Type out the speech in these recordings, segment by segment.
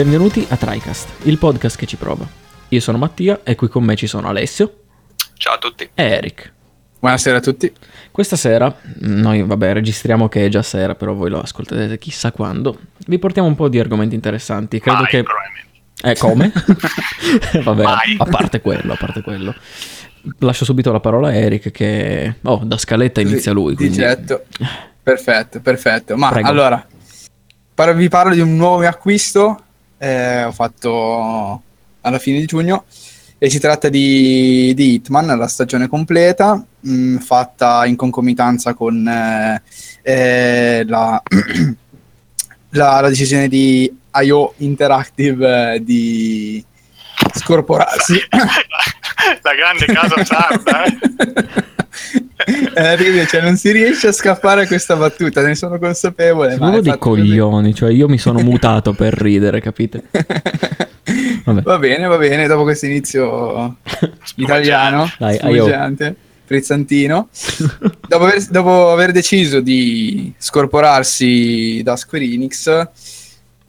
Benvenuti a TriCast, il podcast che ci prova. Io sono Mattia e qui con me ci sono Alessio Ciao a tutti. e Eric. Buonasera a tutti. Questa sera, noi vabbè registriamo che è già sera, però voi lo ascolterete chissà quando, vi portiamo un po' di argomenti interessanti. Credo Mai, che... Eh, come? vabbè, Mai. a parte quello, a parte quello. Lascio subito la parola a Eric che... Oh, da scaletta inizia lui, Di quindi... getto. Perfetto, perfetto. Ma Prego. allora, vi parlo di un nuovo acquisto. Eh, ho fatto alla fine di giugno. E si tratta di, di Hitman, la stagione completa, mh, fatta in concomitanza con eh, eh, la, la, la decisione di IO Interactive eh, di scorporarsi. La grande casa sarda, eh? Eh, perché, cioè, non si riesce a scappare a questa battuta, ne sono consapevole. ma Sono è dei fatto così. coglioni, cioè io mi sono mutato per ridere, capite? Vabbè. Va bene, va bene, dopo questo inizio italiano, Dai, spumeggiante, frizzantino, dopo aver, dopo aver deciso di scorporarsi da Square Enix,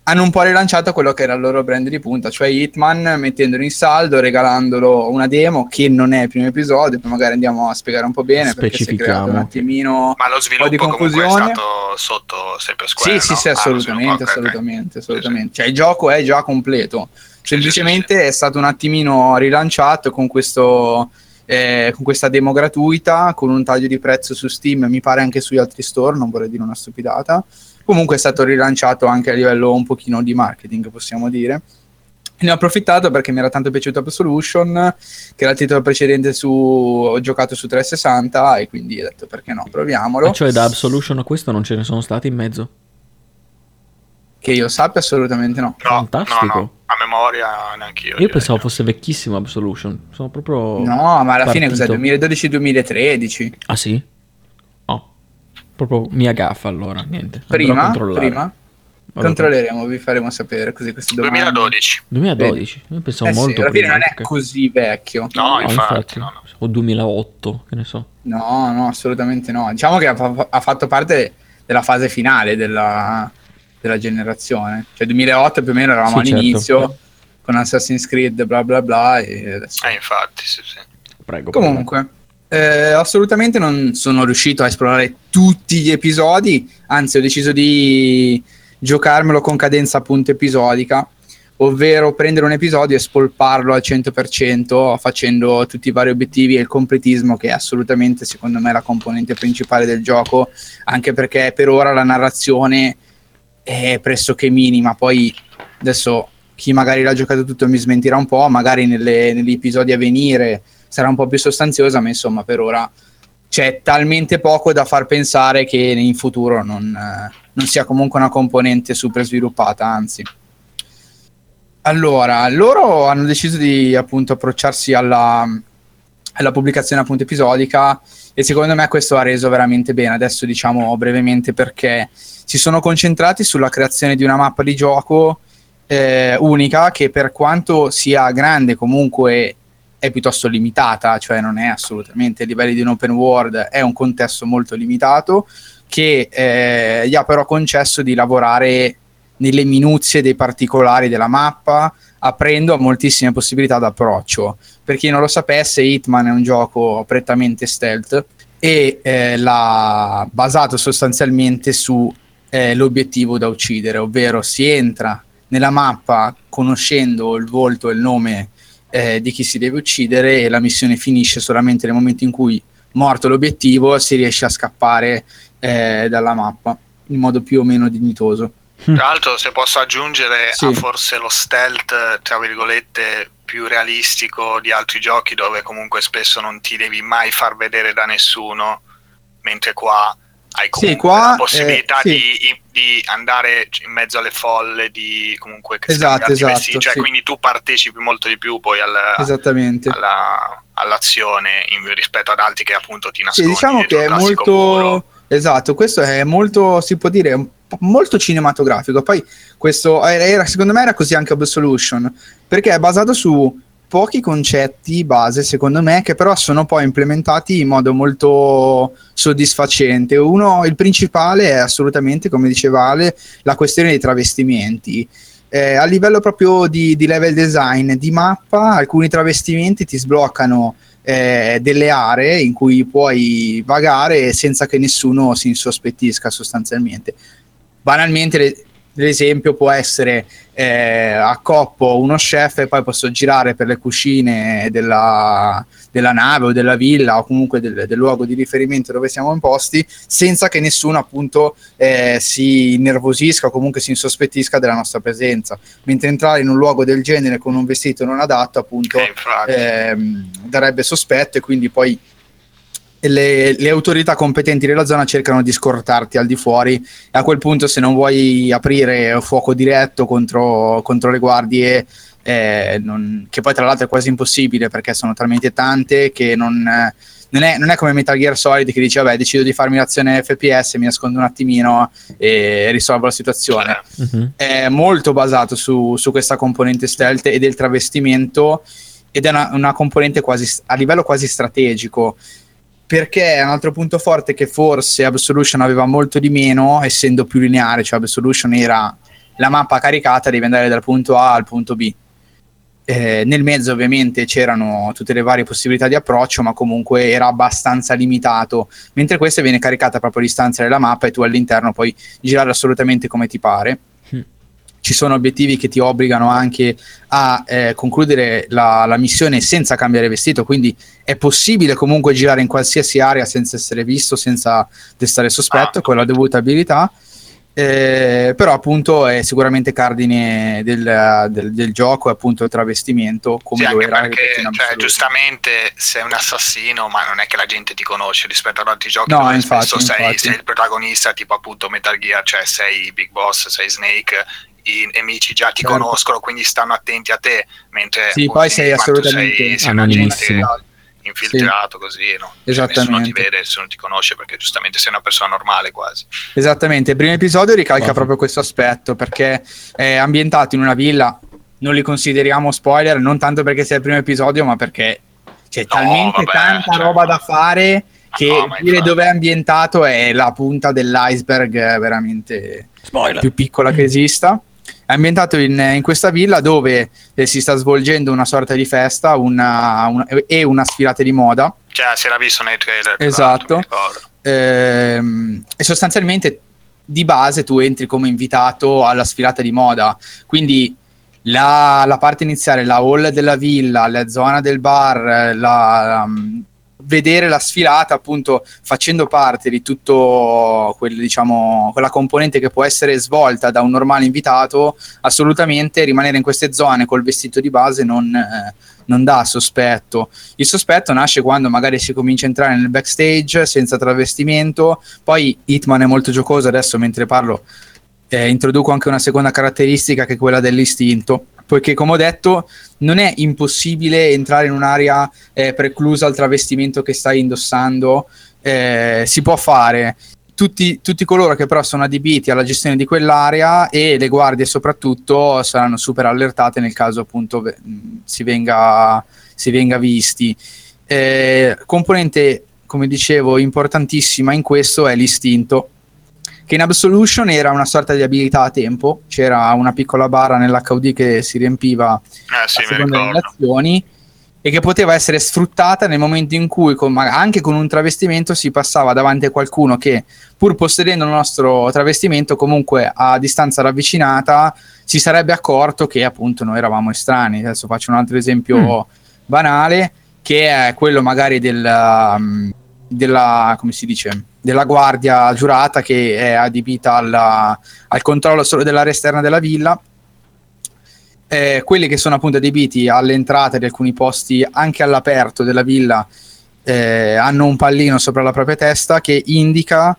hanno un po' rilanciato quello che era il loro brand di punta, cioè Hitman, mettendolo in saldo, regalandolo una demo che non è il primo episodio, poi magari andiamo a spiegare un po' bene perché si è creato un attimino... Ma lo po' sviluppo di comunque è confusione. stato sotto sempre Square, Sì, sì, no? sì, Ah, lo assolutamente, sviluppo, ok, ok. assolutamente, Sì, assolutamente. Cioè il gioco è già completo, semplicemente è stato un attimino rilanciato con questo eh, con questa demo gratuita, con un taglio di prezzo su Steam, mi pare anche sugli altri store, non vorrei dire una stupidata. Comunque è stato rilanciato anche a livello un pochino di marketing, possiamo dire. Ne ho approfittato perché mi era tanto piaciuto Absolution, che era il titolo precedente su ho giocato su 360 e quindi ho detto perché no, proviamolo. Ah, cioè da Absolution a questo non ce ne sono stati in mezzo? Che io sappia assolutamente no. No, Fantastico. no, no, a memoria neanche io. Io direi. pensavo fosse vecchissimo Absolution. Sono proprio... No, ma alla fine cos'è? partito. 2012-2013? Ah sì? Proprio mia gaffa allora, niente. Prima? Prima? Controlleremo, vi faremo sapere così queste domande. 2012. 2012? Io pensavo Eh sì, molto alla fine non è ok. così vecchio. No, infatti, no, no. O 2008, che ne so. No, no, assolutamente no. Diciamo che ha, ha fatto parte della fase finale della, della generazione. Cioè 2008 più o meno eravamo Sì, certo. all'inizio con Assassin's Creed bla bla bla e adesso... Eh, infatti, sì, sì. Prego. Comunque, eh, assolutamente non sono riuscito a esplorare tutti gli episodi, anzi ho deciso di giocarmelo con cadenza appunto episodica, ovvero prendere un episodio e spolparlo al 100% facendo tutti i vari obiettivi e il completismo che è assolutamente secondo me la componente principale del gioco, anche perché per ora la narrazione è pressoché minima, poi adesso chi magari l'ha giocato tutto mi smentirà un po', magari nelle- negli episodi a venire sarà un po' più sostanziosa, ma insomma per ora c'è talmente poco da far pensare che in futuro non, eh, non sia comunque una componente super sviluppata, anzi. Allora, loro hanno deciso di appunto approcciarsi alla, alla pubblicazione appunto episodica e secondo me questo ha reso veramente bene. Adesso diciamo brevemente perché si sono concentrati sulla creazione di una mappa di gioco eh, unica che per quanto sia grande comunque è piuttosto limitata, cioè non è assolutamente a livelli di un open world, è un contesto molto limitato che eh, gli ha però concesso di lavorare nelle minuzie dei particolari della mappa, aprendo a moltissime possibilità d'approccio. Per chi non lo sapesse, Hitman è un gioco prettamente stealth e eh, l'ha basato sostanzialmente su eh, da uccidere, ovvero si entra nella mappa conoscendo il volto e il nome eh, di chi si deve uccidere e la missione finisce solamente nel momento in cui, morto l'obiettivo, si riesce a scappare eh, dalla mappa in modo più o meno dignitoso. Tra l'altro, se posso aggiungere Sì. a forse lo stealth, tra virgolette, più realistico di altri giochi dove comunque spesso non ti devi mai far vedere da nessuno, mentre qua hai comunque qua, la possibilità eh, sì. di, di andare in mezzo alle folle, di comunque Esatto, esatto, vestiti, cioè sì. quindi tu partecipi molto di più poi al- Esattamente. alla- all'azione in- rispetto ad altri che appunto ti Sì, nascondi diciamo che è classico muro. molto esatto, questo è molto si può dire molto cinematografico. Poi questo era- secondo me era così anche Absolution, perché è basato su pochi concetti base, secondo me, che però sono poi implementati in modo molto soddisfacente. Uno, il principale è assolutamente, come diceva Ale, la questione dei travestimenti. eh, a livello proprio di, di, level design, di mappa, alcuni travestimenti ti sbloccano eh, delle aree in cui puoi vagare senza che nessuno si insospettisca sostanzialmente. Banalmente l'esempio può essere eh, accoppo uno chef e poi posso girare per le cucine della, della nave o della villa o comunque del, del, luogo di riferimento dove siamo imposti senza che nessuno appunto eh, si innervosisca o comunque si insospettisca della nostra presenza. Mentre entrare in un luogo del genere con un vestito non adatto appunto eh, darebbe sospetto e quindi poi le, le, autorità competenti della zona cercano di scortarti al di fuori. E a quel punto se non vuoi aprire fuoco diretto contro, contro le guardie eh, non, che poi tra l'altro è quasi impossibile perché sono talmente tante che non, non, è, non, è, come Metal Gear Solid che dice vabbè decido di farmi l'azione FPS mi nascondo un attimino e risolvo la situazione. Uh-huh. è molto basato su, su, questa componente stealth e del travestimento ed è una, una componente quasi a livello quasi strategico perché è un altro punto forte che forse Absolution aveva molto di meno, essendo più lineare, cioè Absolution era la mappa caricata, devi andare dal punto A al punto B. Eh, nel mezzo ovviamente c'erano tutte le varie possibilità di approccio, ma comunque era abbastanza limitato, mentre questa viene caricata proprio a distanza della mappa e tu all'interno puoi girare assolutamente come ti pare ci sono obiettivi che ti obbligano anche a eh, concludere la, la, missione senza cambiare vestito, quindi è possibile comunque girare in qualsiasi area senza essere visto, senza destare sospetto, ah, con la dovuta abilità. Eh, però appunto è sicuramente cardine del, del, del, gioco e appunto il travestimento come sì, lo era perché, cioè, giustamente sei un assassino ma non è che la gente ti conosce rispetto ad altri giochi no, infatti, spesso sei, sei, il protagonista tipo appunto Metal Gear cioè sei Big Boss, sei Snake i nemici già ti certo. conoscono, quindi stanno attenti a te. Mentre sì, poi sei assolutamente sei, sei anonimissimo. Infiltrato sì. così, no? Cioè, Esattamente. nessuno ti vede, nessuno ti conosce perché giustamente sei una persona normale quasi. Esattamente, il primo episodio ricalca wow. proprio questo aspetto perché è ambientato in una villa, non li consideriamo spoiler, non tanto perché sia il primo episodio, ma perché c'è no, talmente vabbè, tanta cioè, roba da fare che no, dire dove è ambientato è la punta dell'iceberg veramente Spoiler. più piccola che esista. È ambientato in, in questa villa dove eh, si sta svolgendo una sorta di festa una, una, e una sfilata di moda. Cioè, si era visto nei trailer. Esatto. Ehm, e sostanzialmente di base tu entri come invitato alla sfilata di moda. Quindi la, la, parte iniziale, la hall della villa, la zona del bar, la, vedere la sfilata appunto facendo parte di tutto quel, diciamo, quella componente che può essere svolta da un normale invitato assolutamente rimanere in queste zone col vestito di base non, eh, non dà sospetto. Il sospetto nasce quando magari si comincia a entrare nel backstage senza travestimento. Poi Hitman è molto giocoso adesso mentre parlo eh, introduco anche una seconda caratteristica che è quella dell'istinto poiché come ho detto non è impossibile entrare in un'area eh, preclusa al travestimento che stai indossando, eh, si può fare. Tutti, tutti, coloro che però sono adibiti alla gestione di quell'area e le guardie soprattutto saranno super allertate nel caso appunto si venga, si venga visti. Eh, componente, come dicevo, importantissima in questo è l'istinto che in Absolution era una sorta di abilità a tempo, c'era una piccola barra nell'HUD che si riempiva eh, sì, a seconda delle azioni e che poteva essere sfruttata nel momento in cui con, anche con un travestimento si passava davanti a qualcuno che pur possedendo il nostro travestimento comunque a distanza ravvicinata si sarebbe accorto che appunto noi eravamo estranei. Adesso faccio un altro esempio mm. banale che è quello magari del, um, della, come si dice, della guardia giurata che è adibita alla, al controllo solo dell'area esterna della villa. Eh, quelli che sono appunto adibiti all'entrata di alcuni posti anche all'aperto della villa eh, hanno un pallino sopra la propria testa che indica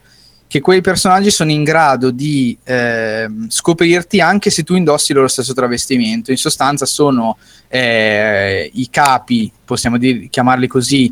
che quei personaggi sono in grado di eh, scoprirti anche se tu indossi loro stesso travestimento. In sostanza sono eh, i capi, possiamo dir- chiamarli così,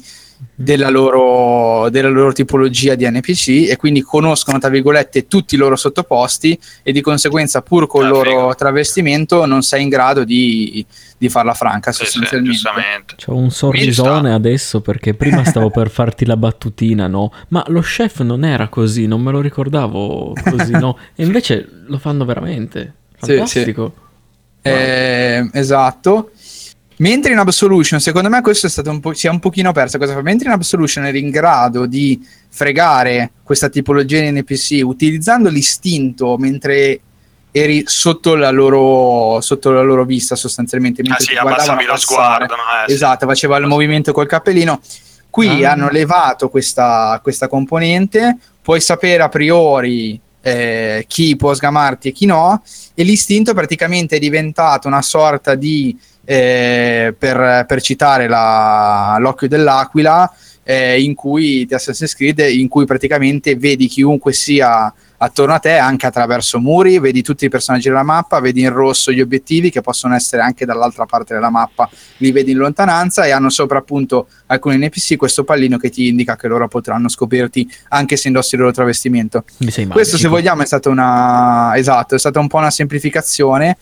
della loro, della loro, tipologia di NPC e quindi conoscono tra virgolette tutti i loro sottoposti e di conseguenza pur con il ah, loro figo. travestimento non sei in grado di, di farla franca sì, sostanzialmente. sì, c'ho un sorrisone adesso perché prima stavo per farti la battutina no? Ma lo chef non era così non me lo ricordavo così no? E invece lo fanno veramente. Fantastico sì, Eh, esatto. Mentre in Absolution, secondo me questo è stato un po', si è un pochino persa cosa fa. Mentre in Absolution eri in grado di fregare questa tipologia di NPC utilizzando l'istinto mentre eri sotto la loro, sotto la loro vista sostanzialmente. Ah sì, abbassavi lo sguardo. No? Eh, esatto, sì. faceva il movimento col cappellino. Qui ah. hanno levato questa, questa componente, puoi sapere a priori eh, chi può sgamarti e chi no, e l'istinto praticamente è diventato una sorta di, eh, per, per, citare la, l'occhio dell'aquila, eh, in cui di Assassin's Creed, in cui praticamente vedi chiunque sia attorno a te anche attraverso muri, vedi tutti i personaggi della mappa, vedi in rosso gli obiettivi che possono essere anche dall'altra parte della mappa, li vedi in lontananza e hanno sopra appunto alcuni NPC questo pallino che ti indica che loro potranno scoprirti anche se indossi il loro travestimento. Questo se vogliamo è stata una esatto, è stata un po' una semplificazione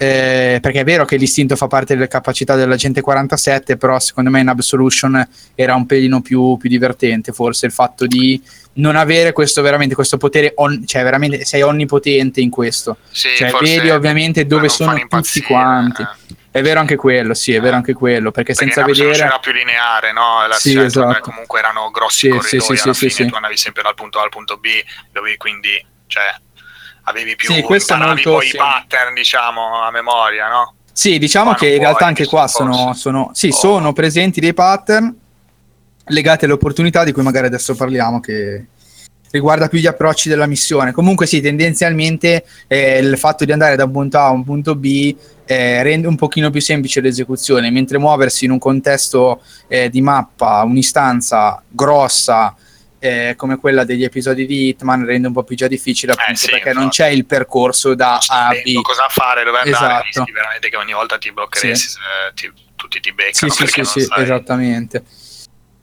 eh, perché è vero che l'istinto fa parte delle capacità dell'agente 47, però secondo me in Absolution era un pelino più, più divertente, forse il fatto di non avere questo veramente questo potere, on, cioè veramente sei onnipotente in questo. Sì, cioè, vedi ovviamente dove sono tutti quanti. Eh. È vero anche quello, sì, è vero anche quello, perché, perché senza vedere... era più lineare, no? La sì, esatto. Comunque erano grossi sì, corridoi, sì, alla sì, fine sì, tu andavi sempre dal punto A al punto B, dove quindi, cioè, avevi più... Sì, questo è molto... poi i pattern, diciamo, a memoria, no? Sì, diciamo qua che in realtà anche qua sono, sono, sì, oh. sono presenti dei pattern legati alle opportunità di cui magari adesso parliamo, che riguarda più gli approcci della missione. Comunque sì, tendenzialmente eh, il fatto di andare da un punto A a un punto B eh, rende un pochino più semplice l'esecuzione, mentre muoversi in un contesto eh, di mappa, un'istanza grossa, eh, come quella degli episodi di Hitman rende un po' più già difficile appunto eh sì, perché infatti. non c'è il percorso da A a B cosa fare dove andare esatto. rischi veramente che ogni volta ti bloccheresti sì. ti, tutti ti beccano sì sì sì, sì esattamente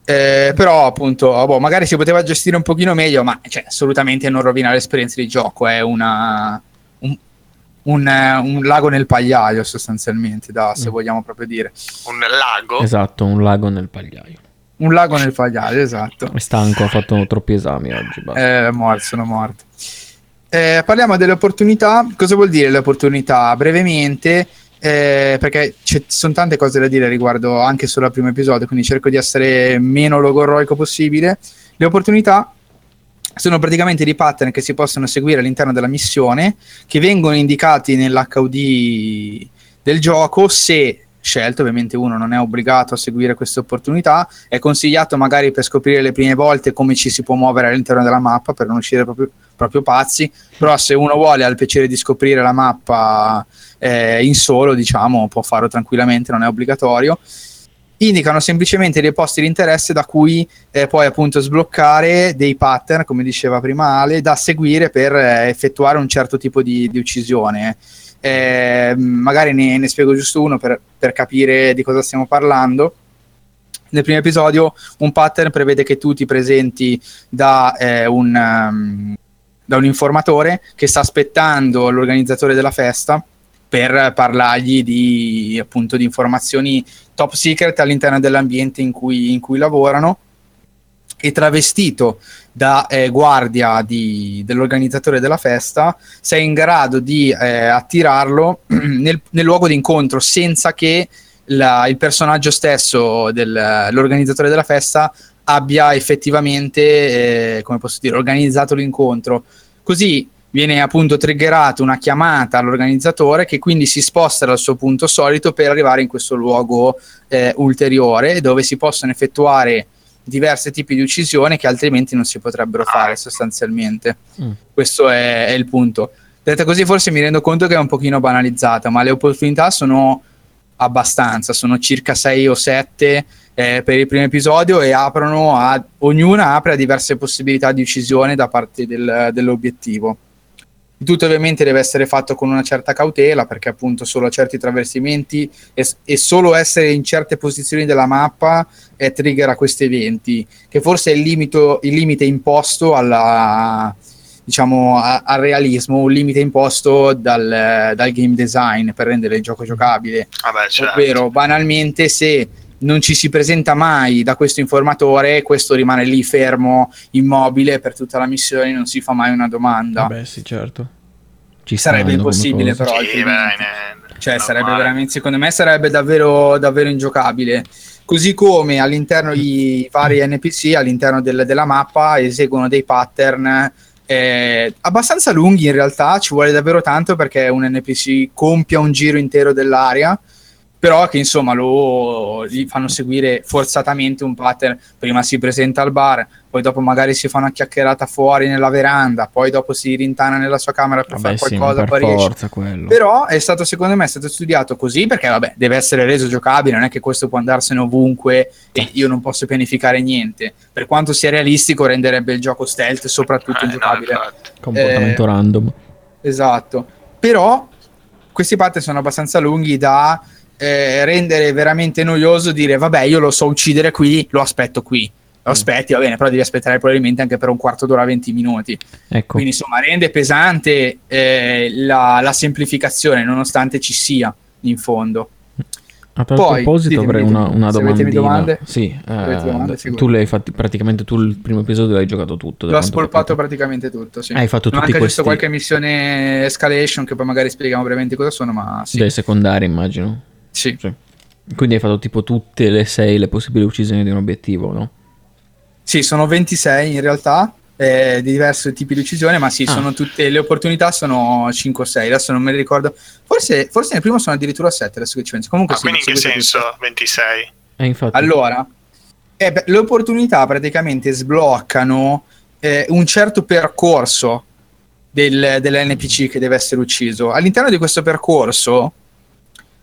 eh, però appunto boh, magari si poteva gestire un pochino meglio ma cioè, assolutamente non rovina l'esperienza di gioco è una un, un, un, lago nel pagliaio sostanzialmente da, se mm. vogliamo proprio dire un lago? esatto un lago nel pagliaio un lago nel pagliaio esatto. È stanco ha fatto troppi esami oggi eh, morto sono morto. Eh, parliamo delle opportunità. Cosa vuol dire le opportunità? Brevemente eh, perché ci sono tante cose da dire riguardo anche solo al primo episodio, quindi cerco di essere meno logorroico possibile. Le opportunità sono praticamente dei pattern che si possono seguire all'interno della missione, che vengono indicati nell'HUD del gioco se scelto, ovviamente uno non è obbligato a seguire queste opportunità, è consigliato magari per scoprire le prime volte come ci si può muovere all'interno della mappa per non uscire proprio, proprio pazzi, però se uno vuole ha il piacere di scoprire la mappa eh, in solo, diciamo, può farlo tranquillamente, non è obbligatorio. Indicano semplicemente dei posti di interesse da cui eh, poi appunto sbloccare dei pattern, come diceva prima Ale, da seguire per eh, effettuare un certo tipo di, di uccisione. Eh, magari ne, ne, spiego giusto uno per, per, capire di cosa stiamo parlando. Nel primo episodio un pattern prevede che tu ti presenti da, eh, un, um, da un informatore che sta aspettando l'organizzatore della festa per parlargli di, appunto, di informazioni top secret all'interno dell'ambiente in cui, in cui lavorano e travestito da eh, guardia di, dell'organizzatore della festa, sei in grado di eh, attirarlo nel, nel, luogo di incontro senza che la, il personaggio stesso dell'organizzatore della festa abbia effettivamente, eh, come posso dire, organizzato l'incontro. Così viene appunto triggerata una chiamata all'organizzatore che quindi si sposta dal suo punto solito per arrivare in questo luogo eh, ulteriore dove si possono effettuare diversi tipi di uccisione che altrimenti non si potrebbero ah, fare ecco. sostanzialmente. Mm. Questo è, è, il punto. Detta così forse mi rendo conto che è un pochino banalizzata, ma le opportunità sono abbastanza, sono circa 6 o 7 eh, per il primo episodio e aprono a, ognuna apre a diverse possibilità di uccisione da parte del, dell'obiettivo. Tutto ovviamente deve essere fatto con una certa cautela perché appunto solo certi traversimenti e, e solo essere in certe posizioni della mappa eh, triggera questi eventi, che forse è il, limito, il limite imposto alla, diciamo, a, al realismo, un limite imposto dal, dal, game design per rendere il gioco giocabile. Vabbè, certo. Ovvero, banalmente, se non ci si presenta mai da questo informatore, questo rimane lì fermo, immobile per tutta la missione, non si fa mai una domanda. Beh, sì, certo. Ci Sarebbe impossibile, però. Sì, beh, Cioè, sarebbe male. veramente, secondo me, sarebbe davvero, davvero ingiocabile. Così come all'interno i vari NPC, all'interno del- della mappa, eseguono dei pattern eh, abbastanza lunghi in realtà, ci vuole davvero tanto perché un NPC compia un giro intero dell'area, però che insomma lo gli fanno seguire forzatamente un pattern. Prima si presenta al bar, poi dopo magari si fa una chiacchierata fuori nella veranda, poi dopo si rintana nella sua camera per Vabbè, fare sì, qualcosa, per poi riesce. forza quello. Però è stato, secondo me, è stato studiato così perché, vabbè, deve essere reso giocabile, non è che questo può andarsene ovunque e io non posso pianificare niente. Per quanto sia realistico, renderebbe il gioco stealth soprattutto Eh, no, ingiocabile. infatti. Comportamento eh, random. Esatto. Però questi pattern sono abbastanza lunghi da eh, rendere veramente noioso dire, vabbè, io lo so uccidere qui, lo aspetto qui. Lo aspetti, va bene, però devi aspettare probabilmente anche per un quarto d'ora, 20 minuti. Ecco, Quindi insomma rende pesante eh, la, la semplificazione nonostante ci sia in fondo. a tal poi, proposito ditemi, avrei una, una domandina. domande- sì, eh, domande, tu l'hai fatto praticamente tu il primo episodio l'hai giocato tutto. L'ho spolpato praticamente tutto. Sì. Hai fatto tutti Manca questi qualche missione escalation che poi magari spieghiamo brevemente cosa sono, ma sì. dei secondari, immagino. Sì. Sì. Quindi hai fatto tipo tutte le sei le possibili uccisioni di un obiettivo, no? Sì, sono 26 in realtà, eh, di diversi tipi di uccisione, ma sì, Ah. sono tutte le opportunità sono 5 o 6, adesso non me le ricordo. Forse, forse nel primo sono addirittura 7, adesso che ci penso. Comunque Ah, sì, quindi in che senso 26? E infatti... Allora, eh beh, le opportunità praticamente sbloccano eh, un certo percorso del, dell'NPC che deve essere ucciso. All'interno di questo percorso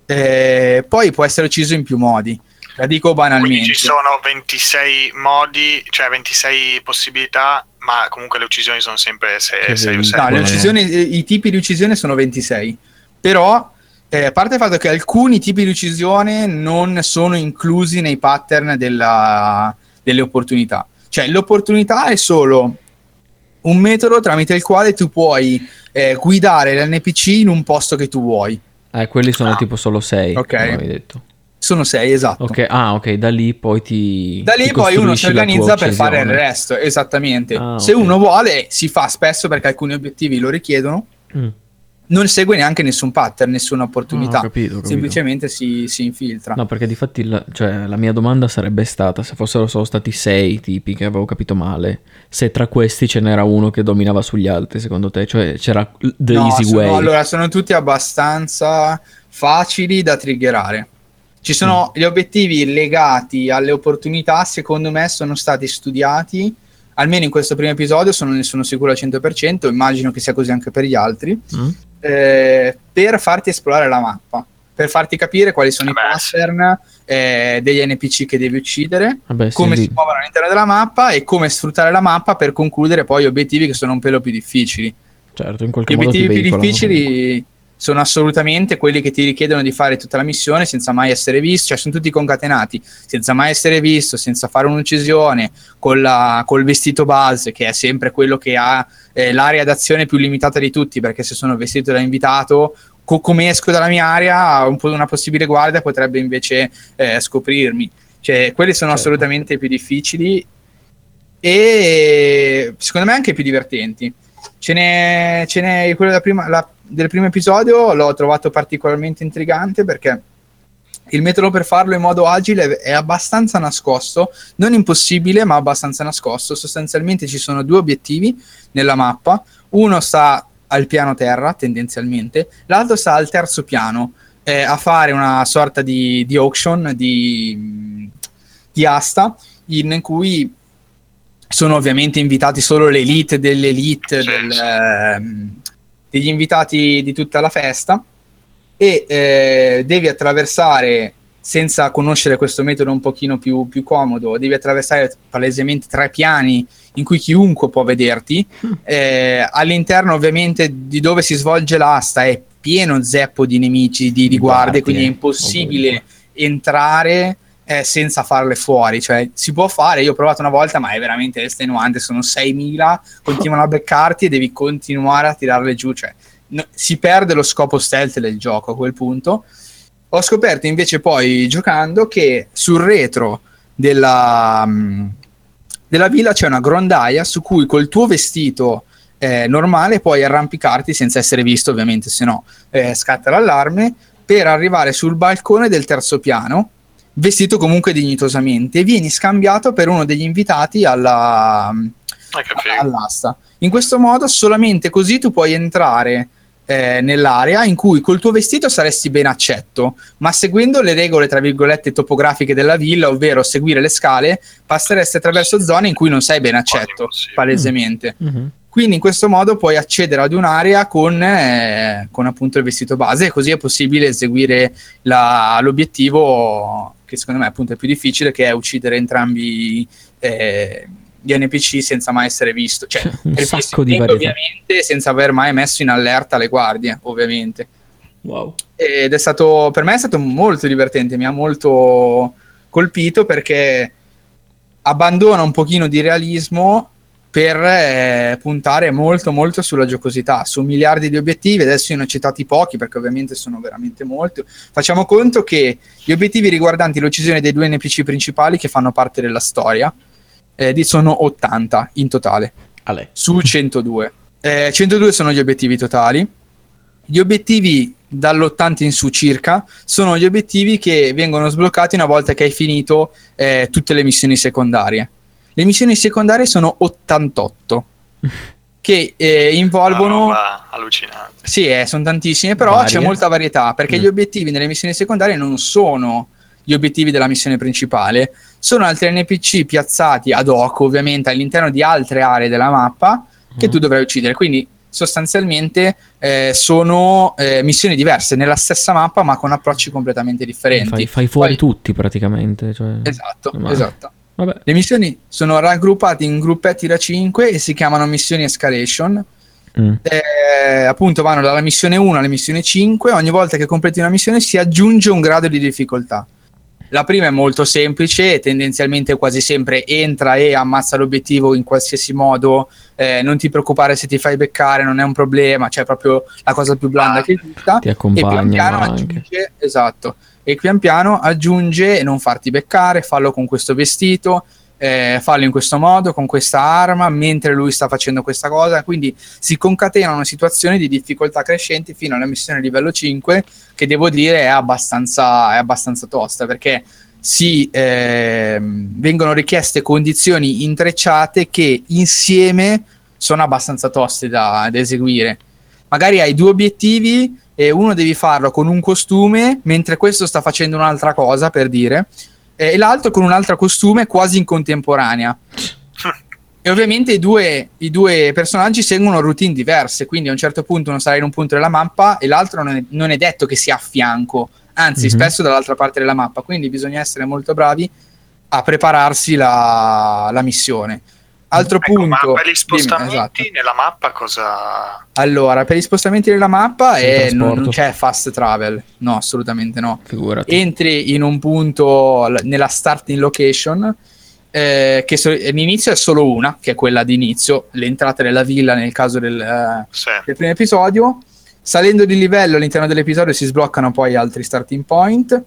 eh, poi può essere ucciso in più modi. La dico Quindi banalmente. ci sono 26 modi, cioè 26 possibilità, ma comunque le uccisioni sono sempre Che 6 o vedi. 7. No, le uccisioni, i tipi di uccisione sono 26. Però, eh, a parte il fatto che alcuni tipi di uccisione non sono inclusi nei pattern della- delle opportunità. Cioè, l'opportunità è solo un metodo tramite il quale tu puoi eh, guidare l'NPC in un posto che tu vuoi. Eh, quelli sono Ah. tipo solo sei, Ok. Sono sei, esatto. Ok, ah, ok, da lì poi ti. Da lì ti poi uno si organizza per fare il resto, esattamente. Ah, Se uno vuole, si fa spesso perché alcuni obiettivi lo richiedono. Mm. Non segue neanche nessun pattern, nessuna opportunità. Ah, ho capito, ho capito. semplicemente si, si infiltra. No, perché di fatti la, cioè, la mia domanda sarebbe stata se fossero solo stati sei tipi che avevo capito male, se tra questi ce n'era uno che dominava sugli altri, secondo te? Cioè c'era the No, easy sono- way. allora, sono tutti abbastanza facili da triggerare. Ci sono Mm. gli obiettivi legati alle opportunità, secondo me, sono stati studiati. Almeno in questo primo episodio, sono, ne sono sicuro al 100%, immagino che sia così anche per gli altri. Mm? Eh, per farti esplorare la mappa, per farti capire quali sono i Vabbè, sì. pattern eh, degli NPC che devi uccidere, Vabbè, sì, come di- si muovono all'interno della mappa e come sfruttare la mappa per concludere poi obiettivi che sono un pelo più difficili. certo, in qualche Gli modo ti obiettivi più veicolano difficili sono assolutamente quelli che ti richiedono di fare tutta la missione senza mai essere visto, cioè sono tutti concatenati, senza mai essere visto, senza fare un'uccisione, con la- col vestito base, che è sempre quello che ha eh, l'area d'azione più limitata di tutti, perché se sono vestito da invitato, co- come esco dalla mia area, un po' una possibile guardia potrebbe invece eh, scoprirmi. Cioè, quelli sono Certo. assolutamente più difficili e secondo me anche più divertenti. Ce n'è, ce n'è quello da prima- la- del primo episodio, l'ho trovato particolarmente intrigante perché il metodo per farlo in modo agile è abbastanza nascosto, non impossibile, ma abbastanza nascosto. Sostanzialmente ci sono due obiettivi nella mappa, uno sta al piano terra tendenzialmente, l'altro sta al terzo piano eh, a fare una sorta di, di auction, di, di asta, in cui sono ovviamente invitati solo l'elite dell'elite del, ehm, degli invitati di tutta la festa e eh, devi attraversare senza conoscere questo metodo un pochino più, più comodo devi attraversare palesemente tre piani in cui chiunque può vederti. Eh, all'interno ovviamente di dove si svolge l'asta è pieno zeppo di nemici di, di Di guardie. quindi è impossibile ovunque. entrare eh, senza farle fuori cioè si può fare io ho provato una volta ma è veramente estenuante sono 6.000 continuano a beccarti e devi continuare a tirarle giù cioè no- si perde lo scopo stealth del gioco a quel punto. Ho scoperto invece poi giocando che sul retro della, mm, della villa c'è una grondaia su cui col tuo vestito eh, normale puoi arrampicarti senza essere visto ovviamente se no eh, scatta l'allarme per arrivare sul balcone del terzo piano, vestito comunque dignitosamente, e vieni scambiato per uno degli invitati alla, all'asta. In questo modo, solamente così tu puoi entrare eh, nell'area in cui col tuo vestito saresti ben accetto, ma seguendo le regole, tra virgolette, topografiche della villa, ovvero seguire le scale, passeresti attraverso zone in cui non sei ben accetto, palesemente. Mm-hmm. Quindi in questo modo puoi accedere ad un'area con, eh, con appunto il vestito base e così è possibile eseguire la, l'obiettivo che secondo me appunto è più difficile, che è uccidere entrambi eh, gli NPC senza mai essere visto. Cioè, un sacco di varietà. Ovviamente senza aver mai messo in allerta le guardie, ovviamente. Wow. Ed è stato, per me è stato molto divertente, mi ha molto colpito perché abbandona un pochino di realismo per eh, puntare molto molto sulla giocosità, su miliardi di obiettivi, adesso io ne ho citati pochi perché ovviamente sono veramente molti. Facciamo conto che gli obiettivi riguardanti l'uccisione dei due NPC principali che fanno parte della storia eh, sono 80 in totale, Ale. su 102. Eh, 102 sono gli obiettivi totali. Gli obiettivi dall'80 in su circa sono gli obiettivi che vengono sbloccati una volta che hai finito eh, tutte le missioni secondarie le missioni secondarie sono 88 che eh, involvono ah, allucinante. Sì, eh, sono tantissime, però Varie. c'è molta varietà perché mm. gli obiettivi nelle missioni secondarie non sono gli obiettivi della missione principale, sono altri NPC piazzati ad hoc, ovviamente all'interno di altre aree della mappa che mm. tu dovrai uccidere. Quindi sostanzialmente eh, sono eh, missioni diverse nella stessa mappa, ma con approcci completamente differenti. Fai, fai fuori Poi... tutti praticamente. Cioè... Esatto, esatto. Vabbè. Le missioni sono raggruppate in gruppetti da 5 e si chiamano missioni escalation. Mm. Eh, appunto vanno dalla missione 1 alla missione 5. Ogni volta che completi una missione si aggiunge un grado di difficoltà. La prima è molto semplice, tendenzialmente quasi sempre entra e ammazza l'obiettivo in qualsiasi modo, eh, non ti preoccupare se ti fai beccare, non è un problema, cioè proprio la cosa più blanda ah, che esista. Ti accompagna e pian piano aggiunge, esatto, e pian piano aggiunge non farti beccare, fallo con questo vestito, eh, fallo in questo modo, con questa arma, mentre lui sta facendo questa cosa, quindi si concatenano situazioni di difficoltà crescenti fino alla missione livello 5, che devo dire è abbastanza, è abbastanza tosta, perché si eh, vengono richieste condizioni intrecciate che insieme sono abbastanza toste da, da eseguire. Magari hai due obiettivi e uno devi farlo con un costume mentre questo sta facendo un'altra cosa, per dire, e l'altro con un altro costume quasi in contemporanea. E ovviamente i due, i due, personaggi seguono routine diverse, quindi a un certo punto uno sarà in un punto della mappa e l'altro non è, non è detto che sia a fianco, anzi mm-hmm. spesso dall'altra parte della mappa, quindi bisogna essere molto bravi a prepararsi la, la missione. Altro ecco, punto. Ma per gli spostamenti dimmi, esatto. nella mappa cosa. Allora, per gli spostamenti nella mappa è, non, non, c'è fast travel. No, assolutamente no. Figurati. Entri in un punto nella starting location. Eh, che so- l'inizio è solo una, che è quella di inizio, l'entrata della villa nel caso del, eh, sì. del primo episodio. Salendo di livello all'interno dell'episodio si sbloccano poi altri starting point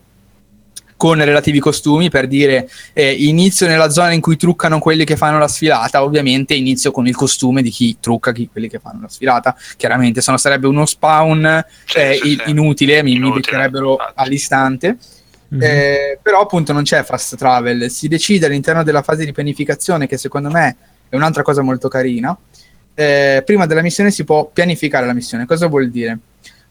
con relativi costumi per dire eh, inizio nella zona in cui truccano quelli che fanno la sfilata ovviamente inizio con il costume di chi trucca chi, quelli che fanno la sfilata. Chiaramente se no sarebbe uno spawn sì, eh, sì, inutile, mi, mi beccherebbero all'istante. Mm-hmm. eh, però appunto non c'è fast travel. Si decide all'interno della fase di pianificazione che secondo me è un'altra cosa molto carina. Eh, prima della missione si può pianificare la missione. Cosa vuol dire?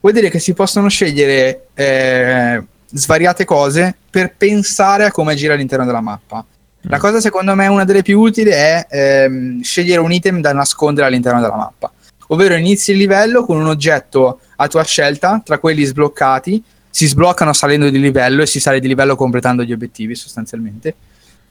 vuol dire che si possono scegliere eh, svariate cose per pensare a come agire all'interno della mappa. La mm. cosa secondo me una delle più utili è ehm, scegliere un item da nascondere all'interno della mappa. Ovvero inizi il livello con un oggetto a tua scelta, tra quelli sbloccati, si sbloccano salendo di livello e si sale di livello completando gli obiettivi sostanzialmente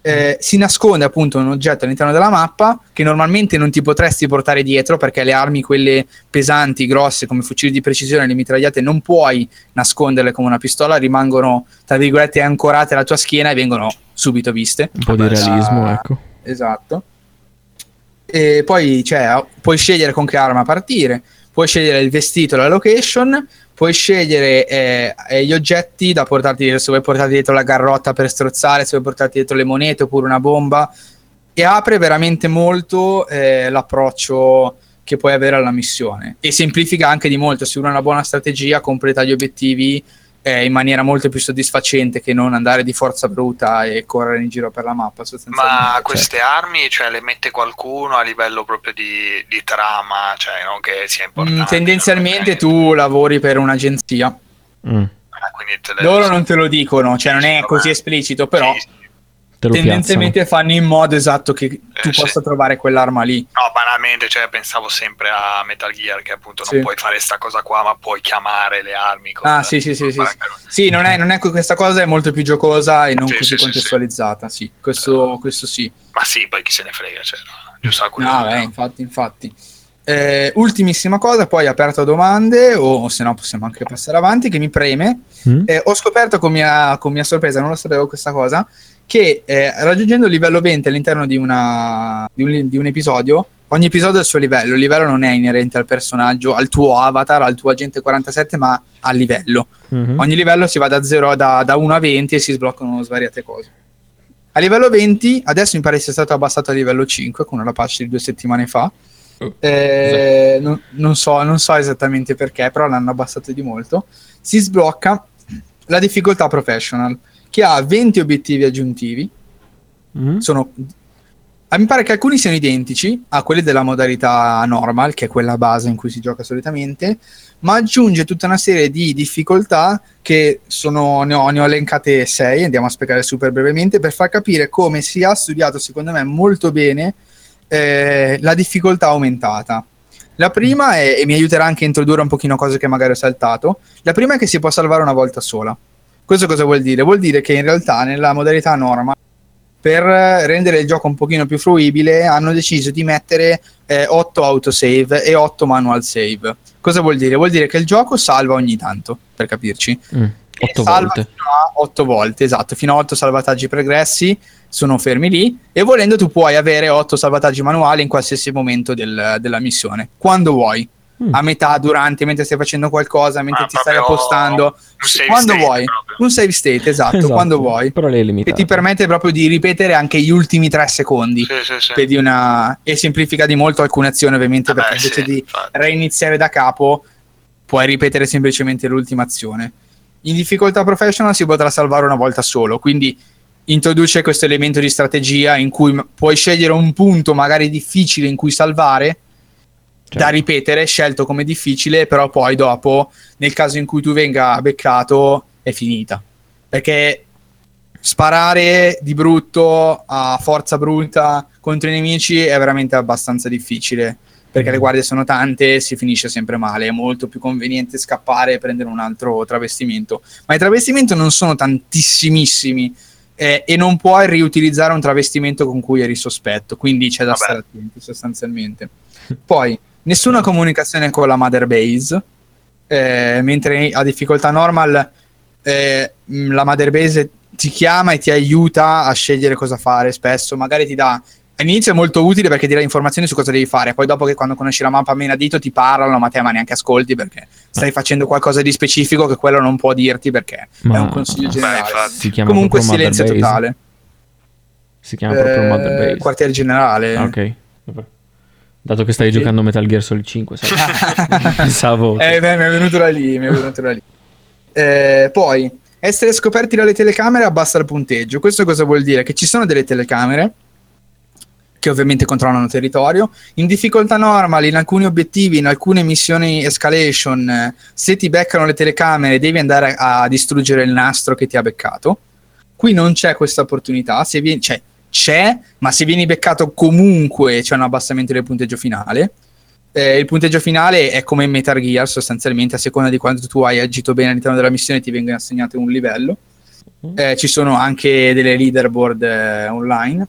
eh, si nasconde appunto un oggetto all'interno della mappa che normalmente non ti potresti portare dietro perché le armi, quelle pesanti, grosse come fucili di precisione, le mitragliate, non puoi nasconderle come una pistola, rimangono tra virgolette ancorate alla tua schiena e vengono subito viste. Un po' di realismo, ah, ecco. Esatto. E poi cioè, puoi scegliere con che arma partire, puoi scegliere il vestito, la location, puoi scegliere eh, gli oggetti da portarti dietro, se vuoi portarti dietro la garrotta per strozzare, se vuoi portarti dietro le monete oppure una bomba e apre veramente molto eh, l'approccio che puoi avere alla missione. E semplifica anche di molto, se uno ha una buona strategia completa gli obiettivi eh, in maniera molto più soddisfacente che non andare di forza bruta e correre in giro per la mappa. Ma queste armi cioè, le mette qualcuno a livello proprio di, di trama, cioè non che sia importante? Mm, tendenzialmente tu lavori per un'agenzia. Mm. Ah, Loro non te lo dicono, cioè non è così esplicito, però sì, tendenzialmente piazzano. fanno in modo esatto che tu eh, possa sì. trovare quell'arma lì. No, banalmente, cioè, pensavo sempre a Metal Gear che appunto non sì. puoi fare questa cosa qua, ma puoi chiamare le armi. ah, sì, sì, sì. Sì, sì non, è, non, è, questa cosa è molto più giocosa e non sì, così contestualizzata. Sì, questo, Però... questo, sì. Ma sì, poi chi se ne frega, cioè, giusto No, beh, infatti, infatti. Eh, ultimissima cosa, poi aperto a domande, o, o se no possiamo anche passare avanti, che mi preme. Mm. Eh, ho scoperto con mia, con mia sorpresa, non lo sapevo questa cosa, che eh, raggiungendo il livello 20 all'interno di, una, di, un, di, un, episodio, ogni episodio ha il suo livello. Il livello non è inerente al personaggio, al tuo avatar, al tuo agente 47, ma al livello. Mm-hmm. Ogni livello si va da, 0, da, da 1 a 20 e si sbloccano svariate cose. A livello 20, adesso mi pare sia stato abbassato a livello 5 con una patch di due settimane fa. Oh, eh, non, non, so, non so esattamente perché, però l'hanno abbassato di molto. Si sblocca la difficoltà professional che ha 20 obiettivi aggiuntivi. Mm. Sono, ah, mi pare che alcuni siano identici a quelli della modalità normal, che è quella base in cui si gioca solitamente, ma aggiunge tutta una serie di difficoltà che sono, ne, ho, ne ho elencate 6, andiamo a spiegare super brevemente, per far capire come si ha studiato, secondo me, molto bene eh, la difficoltà aumentata. La prima è, e mi aiuterà anche a introdurre un pochino cose che magari ho saltato, la prima è che si può salvare una volta sola. Questo cosa vuol dire? Vuol dire che in realtà nella modalità norma, per rendere il gioco un pochino più fruibile, hanno deciso di mettere eh, 8 autosave e 8 manual save. Cosa vuol dire? Vuol dire che il gioco salva ogni tanto, per capirci. Mm, 8 volte. Fino a 8 volte, esatto, fino a 8 salvataggi pregressi sono fermi lì e volendo tu puoi avere 8 salvataggi manuali in qualsiasi momento del, della missione, quando vuoi a metà, durante, mentre stai facendo qualcosa, mentre ah, ti stai appostando, quando vuoi. Proprio. Un save state, esatto, esatto, quando vuoi. Però lei è limitato. E ti permette proprio di ripetere anche gli ultimi tre secondi. Sì, sì, sì. Una... E semplifica di molto alcune azioni, ovviamente, eh perché invece di infatti. reiniziare da capo, puoi ripetere semplicemente l'ultima azione. In difficoltà professional si potrà salvare una volta solo, quindi introduce questo elemento di strategia in cui puoi scegliere un punto magari difficile in cui salvare certo. da ripetere, scelto come difficile, però poi dopo, nel caso in cui tu venga beccato, è finita. Perché sparare di brutto a forza bruta contro i nemici è veramente abbastanza difficile perché le guardie sono tante e si finisce sempre male. È molto più conveniente scappare e prendere un altro travestimento. Ma i travestimenti non sono tantissimissimi eh, e non puoi riutilizzare un travestimento con cui eri sospetto, quindi c'è da Vabbè. stare attenti sostanzialmente. Poi nessuna comunicazione con la mother base, eh, mentre a difficoltà normal eh, la mother base ti chiama e ti aiuta a scegliere cosa fare spesso, magari ti dà all'inizio è molto utile perché ti dà informazioni su cosa devi fare, poi dopo che quando conosci la mappa meno a dito ti parlano, ma te ma neanche ascolti perché stai facendo qualcosa di specifico che quello non può dirti perché ma... è un consiglio generale. Beh, Comunque silenzio totale. Si chiama proprio eh, Mother Base. Quartier generale. Ah, ok. Dato che stai sì. giocando Metal Gear Solid 5, sai? Pensavo. Eh, beh, mi è venuto da lì, mi è venuto da lì. Eh, poi, essere scoperti dalle telecamere abbassa il punteggio. Questo cosa vuol dire? Che ci sono delle telecamere che ovviamente controllano il territorio. In difficoltà normal, in alcuni obiettivi, in alcune missioni escalation, se ti beccano le telecamere devi andare a distruggere il nastro che ti ha beccato. Qui non c'è questa opportunità, se vieni, cioè c'è, ma se vieni beccato comunque c'è un abbassamento del punteggio finale. Eh, il punteggio finale è come in Metal Gear, sostanzialmente, a seconda di quanto tu hai agito bene all'interno della missione, ti vengono assegnate un livello. Mm. Eh, ci sono anche delle leaderboard eh, online.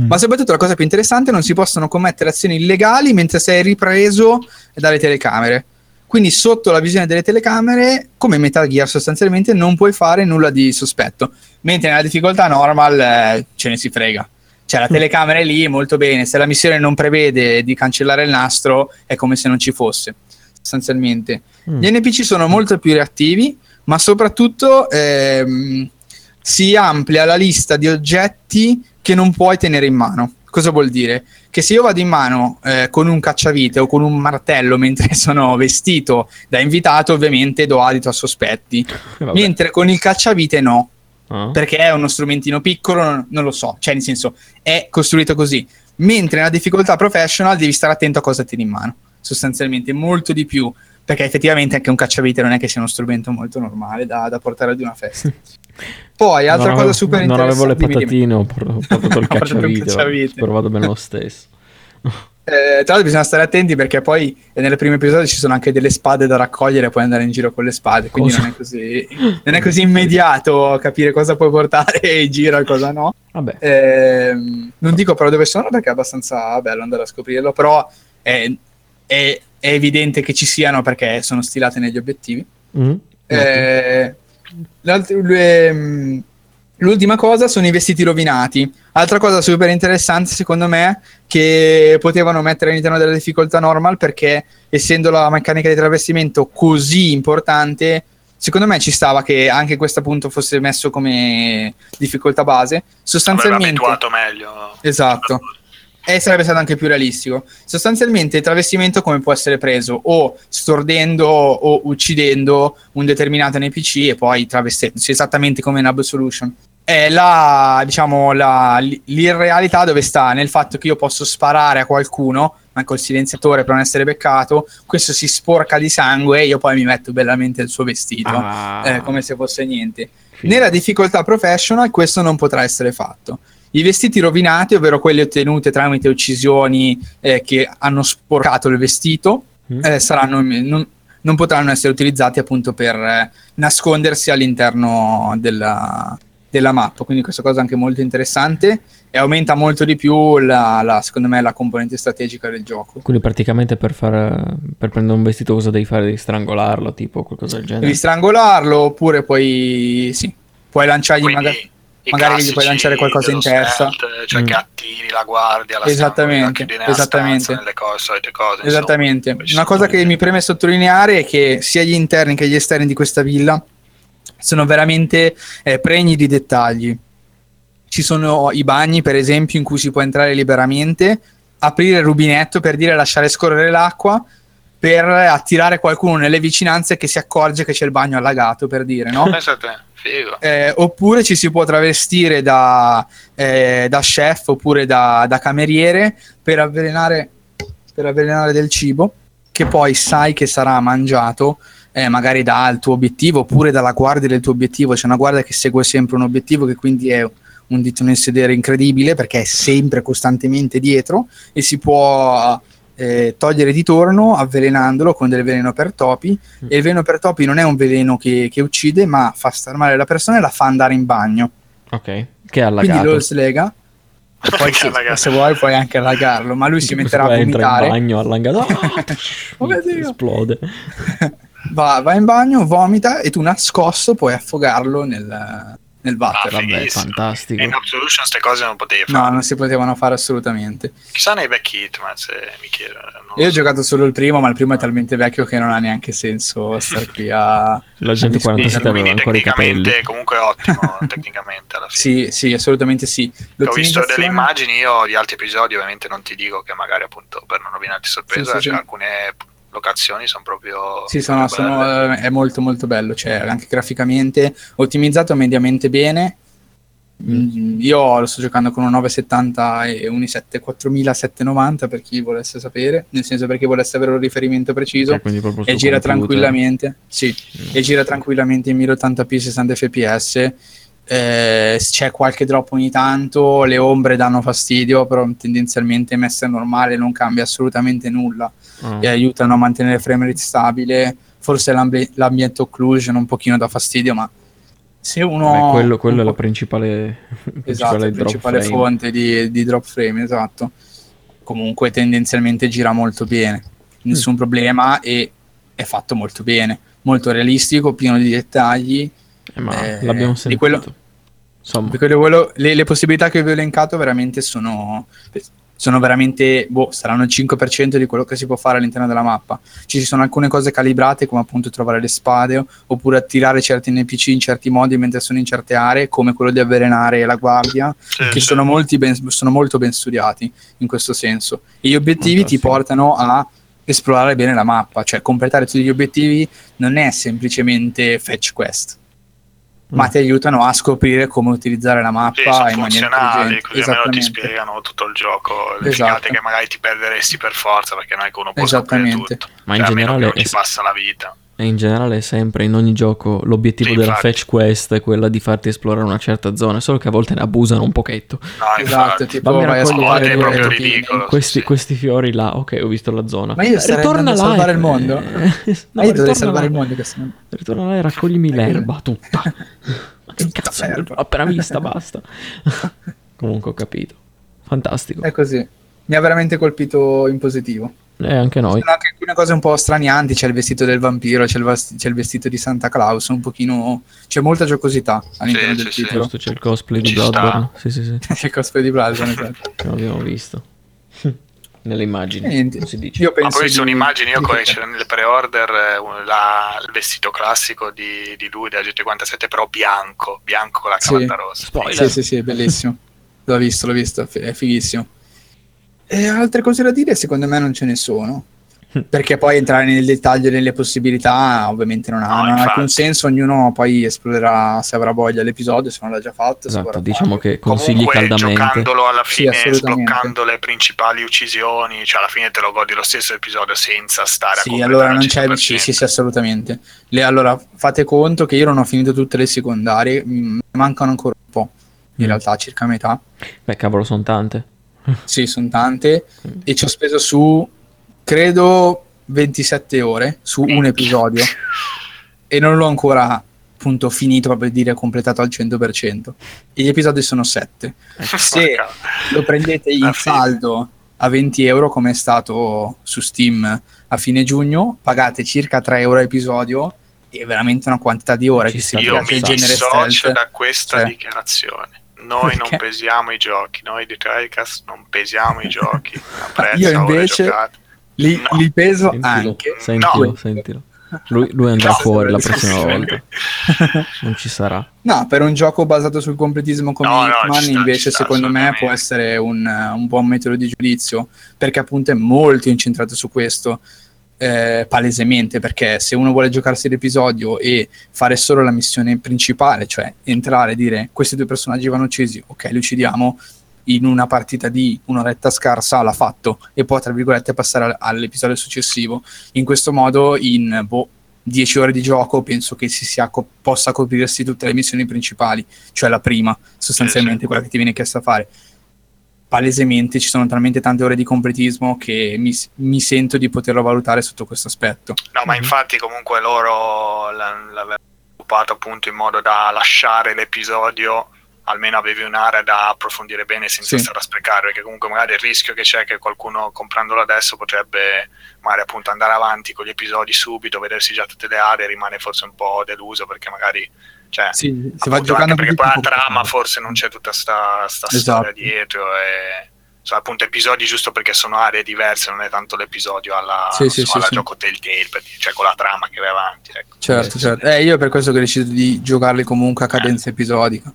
Mm. Ma soprattutto la cosa più interessante, non si possono commettere azioni illegali mentre sei ripreso dalle telecamere. Quindi sotto la visione delle telecamere, come Metal Gear sostanzialmente, non puoi fare nulla di sospetto. Mentre nella difficoltà normal eh, ce ne si frega. Cioè la mm. telecamera è lì, molto bene. Se la missione non prevede di cancellare il nastro, è come se non ci fosse, sostanzialmente. Mm. Gli NPC sono molto più reattivi, ma soprattutto ehm, si amplia la lista di oggetti che non puoi tenere in mano Cosa vuol dire? Che se io vado in mano eh, con un cacciavite o con un martello mentre sono vestito da invitato, ovviamente do adito a sospetti. Vabbè. Mentre con il cacciavite no, Ah. perché è uno strumentino piccolo, non, non lo so, cioè nel senso è costruito così. Mentre nella difficoltà professional devi stare attento a cosa tieni in mano, sostanzialmente molto di più, perché effettivamente anche un cacciavite non è che sia uno strumento molto normale da, da portare ad una festa. Poi, altra Non cosa avevo- super Non interessante. avevo le patatine, ho por- ho portato il cacciavite. cacciavite. Ho provato bene lo stesso. Eh, tra l'altro bisogna stare attenti perché poi eh, nelle prime episodi ci sono anche delle spade da raccogliere e puoi andare in giro con le spade, quindi non è, così, non è così immediato capire cosa puoi portare in giro e cosa no. Vabbè. Ehm, non dico però dove sono perché è abbastanza bello andare a scoprirlo, però è, è- è evidente che ci siano perché sono stilate negli obiettivi. Mm? Eh, ehm, L'ultima cosa sono i vestiti rovinati. Altra cosa super interessante, secondo me, che potevano mettere all'interno della difficoltà normal perché, essendo la meccanica di travestimento così importante, secondo me ci stava che anche questo appunto fosse messo come difficoltà base. Avrebbe Sostanzialmente, abituato meglio. Esatto. E sarebbe stato anche più realistico. Sostanzialmente il travestimento come può essere preso o stordendo o uccidendo un determinato NPC e poi travestendosi, esattamente come in Absolution. È la, diciamo, la, l'irrealità dove sta nel fatto che io posso sparare a qualcuno, ma col silenziatore per non essere beccato, questo si sporca di sangue e io poi mi metto bellamente il suo vestito, Ah. eh, come se fosse niente. Nella difficoltà professional questo non potrà essere fatto. I vestiti rovinati, ovvero quelli ottenuti tramite uccisioni eh, che hanno sporcato il vestito, Mm. eh, saranno, non, non potranno essere utilizzati appunto per eh, nascondersi all'interno della, della mappa. Quindi questa cosa è anche molto interessante e aumenta molto di più la, la- secondo me la componente strategica del gioco. Quindi praticamente per, far, per prendere un vestito cosa devi fare? Devi strangolarlo, tipo qualcosa del genere. Devi strangolarlo oppure puoi, sì, puoi lanciargli Quindi magari... magari gli puoi lanciare qualcosa in stealth, cioè Mm. che attiri la guardia, la Esattamente, nella esattamente. stanza, nelle cose, solite cose. insomma. Esattamente. Ci Una cosa che mi preme sottolineare è che sia gli interni che gli esterni di questa villa sono veramente eh, pregni di dettagli. Ci sono i bagni, per esempio, in cui si può entrare liberamente, aprire il rubinetto per dire lasciare scorrere l'acqua per attirare qualcuno nelle vicinanze che si accorge che c'è il bagno allagato, per dire, no? Figo. Eh, oppure ci si può travestire da, eh, da chef oppure da, da cameriere per avvelenare, per avvelenare del cibo che poi sai che sarà mangiato eh, magari dal tuo obiettivo oppure dalla guardia del tuo obiettivo. C'è una guardia che segue sempre un obiettivo che quindi è un dito nel sedere incredibile perché è sempre costantemente dietro e si può eh, togliere di torno avvelenandolo con del veleno per topi e il veleno per topi non è un veleno che, che uccide ma fa star male la persona e la fa andare in bagno Ok. Che è quindi allagato. lo slega poi Ragazzi. se vuoi puoi anche allagarlo ma lui si metterà a entra in vomitare bagno allagato. Oh Dio. esplode. va, va in bagno vomita e tu nascosto puoi affogarlo nel, nel water Ah, Vabbè, fantastico. E in Absolution queste cose non potevi no fare. non si potevano fare assolutamente Chissà nei vecchi Hitman se mi chiedo. io ho so. giocato solo il primo ma il primo è talmente vecchio che non ha neanche senso star qui a La gente a 47 discutere. aveva ancora i capelli. comunque ottimo, tecnicamente alla fine. sì sì assolutamente sì Ho visto delle immagini io di altri episodi, ovviamente non ti dico che magari appunto per non rovinarti sorpresa, Sì, sì, cioè sì. alcune locazioni sono proprio... Sì, sono, sono- è molto molto bello, cioè anche graficamente ottimizzato mediamente bene. Mm, Io lo sto giocando con un 970 e un i7 4790 per chi volesse sapere, nel senso perché volesse avere un riferimento preciso proprio e gira tranquillamente, sì, Mm. e gira tranquillamente in 1080p 60 fps. Eh, c'è qualche drop ogni tanto, le ombre danno fastidio, però tendenzialmente messa normale non cambia assolutamente nulla Ah. e aiutano a mantenere il frame rate stabile. Forse l'ambi- l'ambiente occlusion un pochino dà fastidio, ma se uno... Beh, quello, quello è un la po'- principale, Esatto, principale la principale fonte di, di drop frame, esatto. Comunque tendenzialmente gira molto bene, nessun problema e è fatto molto bene, molto realistico, pieno di dettagli. Eh, ma Eh, l'abbiamo di sentito. quello- Insomma, Di quello- quello- le, le possibilità che vi ho elencato veramente sono, sono veramente, boh, saranno il 5% di quello che si può fare all'interno della mappa. Ci sono alcune cose calibrate, come appunto trovare le spade, oppure attirare certi NPC in certi modi mentre sono in certe aree, come quello di avvelenare la guardia, Sì, che sì. sono, molti ben- sono molto ben studiati in questo senso. E gli obiettivi ti Fantastico. portano a esplorare bene la mappa, cioè completare tutti gli obiettivi non è semplicemente fetch quest, ma ti aiutano a scoprire come utilizzare la mappa Sì, sono in maniera funzionali, così almeno ti Esattamente. spiegano tutto il gioco, le Esatto. figate che magari ti perderesti per forza perché non è che uno può scoprire Esattamente. tutto. Ma in Cioè, meno generale non è- ci passa la vita. E in generale sempre in ogni gioco l'obiettivo Sì, della infatti. fetch quest è quella di farti esplorare una certa zona, solo che a volte ne abusano un pochetto. No, Esatto, infatti. tipo vai a due proprio ridicolo. Questi, sì. questi fiori là, ok, ho visto la zona. Ma io starei ritorna andando a là salvare e- il mondo. No, Ma io ritorna dovrei salvare là. il mondo. Questo... Ritorna là e raccoglimi l'erba tutta. Ma che Tutta cazzo, l'erba. l'ho appena vista, basta. Comunque ho capito. Fantastico. È così. Mi ha veramente colpito in positivo. E anche Ci noi. sono anche alcune cose un po' stranianti. C'è il vestito del vampiro, c'è il, vas- c'è il vestito di Santa Claus. Un pochino. C'è molta giocosità all'interno Sì, del sì, sì. titolo. Giusto, c'è il cosplay di Ci sta. Bloodborne. Sì, sì, sì. C'è il cosplay di Blasen. Esatto. L'abbiamo visto. Nelle immagini. Niente. non si dice. Io Ma penso poi sono di- immagini, io di- come c'era nelle pre-order eh, la- il vestito classico di, di lui della GT47 però bianco, bianco con la Sì. cravatta rossa. Spoiler. Sì, sì, sì, è bellissimo. L'ho visto, l'ho visto, è fighissimo. E altre cose da dire, secondo me non ce ne sono. Perché poi entrare nel dettaglio delle possibilità ovviamente non ha, No, non ha infatti. alcun senso, ognuno poi esplorerà se avrà voglia l'episodio, se non l'ha già fatto. Esatto, diciamo che consigli Comunque caldamente. giocandolo alla Sì, fine, assolutamente. sbloccando le principali uccisioni, cioè alla fine te lo godi lo stesso episodio senza stare a Sì, allora al non c'è 100%. sì, sì, sì, assolutamente. Le- allora, fate conto che io non ho finito tutte le secondarie, mi mancano ancora un po', in Mm. realtà circa metà. Beh, cavolo, sono tante. Sì, sono tante Mm. e ci ho speso su, credo, 27 ore su un episodio e non l'ho ancora appunto finito proprio per dire completato al 100%. E gli episodi sono 7. Se Porca- lo prendete in fine. saldo a 20 euro come è stato su Steam a fine giugno, pagate circa 3 euro a episodio e veramente una quantità di ore che si Io mi genere dissocio stealth. da questa Cioè. dichiarazione. Noi non Perché? pesiamo i giochi, noi di Tricast non pesiamo i giochi. Io invece-. Li, No. li peso Sentilo, anche. sentilo, No. sentilo. Lui, lui andrà No, fuori la prossima sì. volta. Non ci sarà. No, per un gioco basato sul completismo come No, no, Hitman, sta, invece, sta, secondo me può essere un, un buon metodo di giudizio, perché appunto è molto incentrato su questo, eh, palesemente, perché se uno vuole giocarsi l'episodio e fare solo la missione principale, cioè entrare e dire questi due personaggi vanno uccisi, ok, li uccidiamo, in una partita di un'oretta scarsa l'ha fatto e poi, tra virgolette, passare al- all'episodio successivo. In questo modo, in boh, 10 ore di gioco, penso che si sia co- possa coprirsi tutte le missioni principali, cioè la prima, sostanzialmente quella che ti viene chiesto a fare. Palesemente ci sono talmente tante ore di completismo che mi, mi sento di poterlo valutare sotto questo aspetto. No, ma Mhm. infatti comunque loro l'avevano sviluppato appunto in modo da lasciare l'episodio, almeno avevi un'area da approfondire bene senza Sì. stare a sprecare, perché comunque magari il rischio che c'è è che qualcuno comprandolo adesso potrebbe magari appunto andare avanti con gli episodi subito, vedersi già tutte le aree, rimane forse un po' deluso perché magari... Cioè, Sì, appunto, va giocando perché poi la trama forse non c'è tutta sta, sta Esatto. storia dietro e sono appunto episodi giusto perché sono aree diverse non è tanto l'episodio alla, Sì, sì, so, sì, alla sì. gioco Telltale cioè con la trama che vai avanti ecco. Certo, Eh, certo. Eh, io per questo che ho deciso di giocarli comunque a cadenza episodica.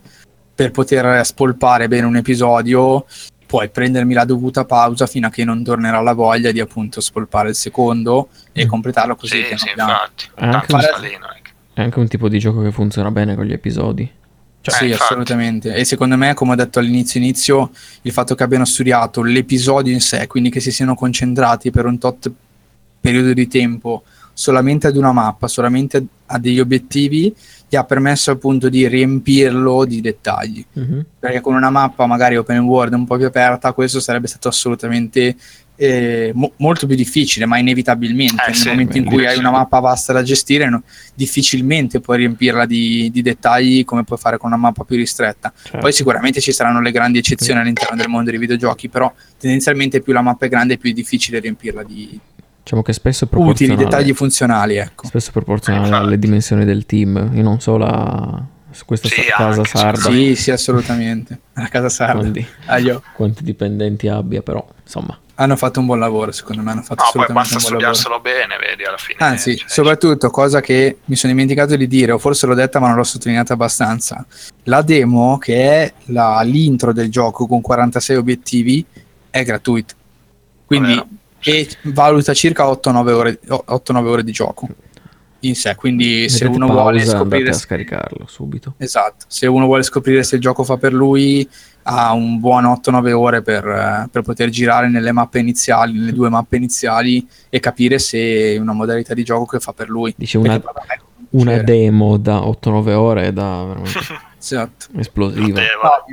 Per poter spolpare bene un episodio, poi prendermi la dovuta pausa fino a che non tornerà la voglia di appunto spolpare il secondo e Mm. completarlo così sì, piano sì, piano. infatti Anche È anche un tipo di gioco che funziona bene con gli episodi. Cioè, sì, infatti. assolutamente. E secondo me, come ho detto all'inizio, inizio, il fatto che abbiano studiato l'episodio in sé, quindi che si siano concentrati per un tot periodo di tempo solamente ad una mappa, solamente a degli obiettivi, gli ha permesso appunto di riempirlo di dettagli. Mhm. Perché con una mappa magari open world un po' più aperta, questo sarebbe stato assolutamente eh, mo- molto più difficile, ma inevitabilmente Eh, nel sì, momento in cui hai una mappa vasta da gestire, no, difficilmente puoi riempirla di, di dettagli come puoi fare con una mappa più ristretta. Certo. Poi sicuramente ci saranno le grandi eccezioni all'interno del mondo dei videogiochi, però tendenzialmente più la mappa è grande più è difficile riempirla di Diciamo che spesso utili, dettagli funzionali, ecco. Spesso proporzionale alle dimensioni del team. Io non so la questa Sì, sa- casa anche, sarda. Sì, sì, assolutamente. La casa sarda. Quanti, quanti dipendenti abbia, però, insomma. Hanno fatto un buon lavoro, secondo me. Hanno fatto No, poi basta lavoro. studiarselo bene, vedi, alla fine. Anzi, cioè, soprattutto, cosa che mi sono dimenticato di dire, o forse l'ho detta ma non l'ho sottolineata abbastanza, la demo, che è la- l'intro del gioco con 46 obiettivi, è gratuita. Quindi, e valuta circa 8-9 ore, 8-9 ore di gioco in sé. Quindi, se Mettete uno vuole scoprire... a scaricarlo subito. Esatto, se uno vuole scoprire se il gioco fa per lui, ha un buon 8-9 ore per, eh, per poter girare nelle mappe iniziali, nelle due mappe iniziali e capire se è una modalità di gioco che fa per lui. Dice una, Perché, vabbè, una cioè, demo da 8-9 ore è da veramente Esatto. esplosiva.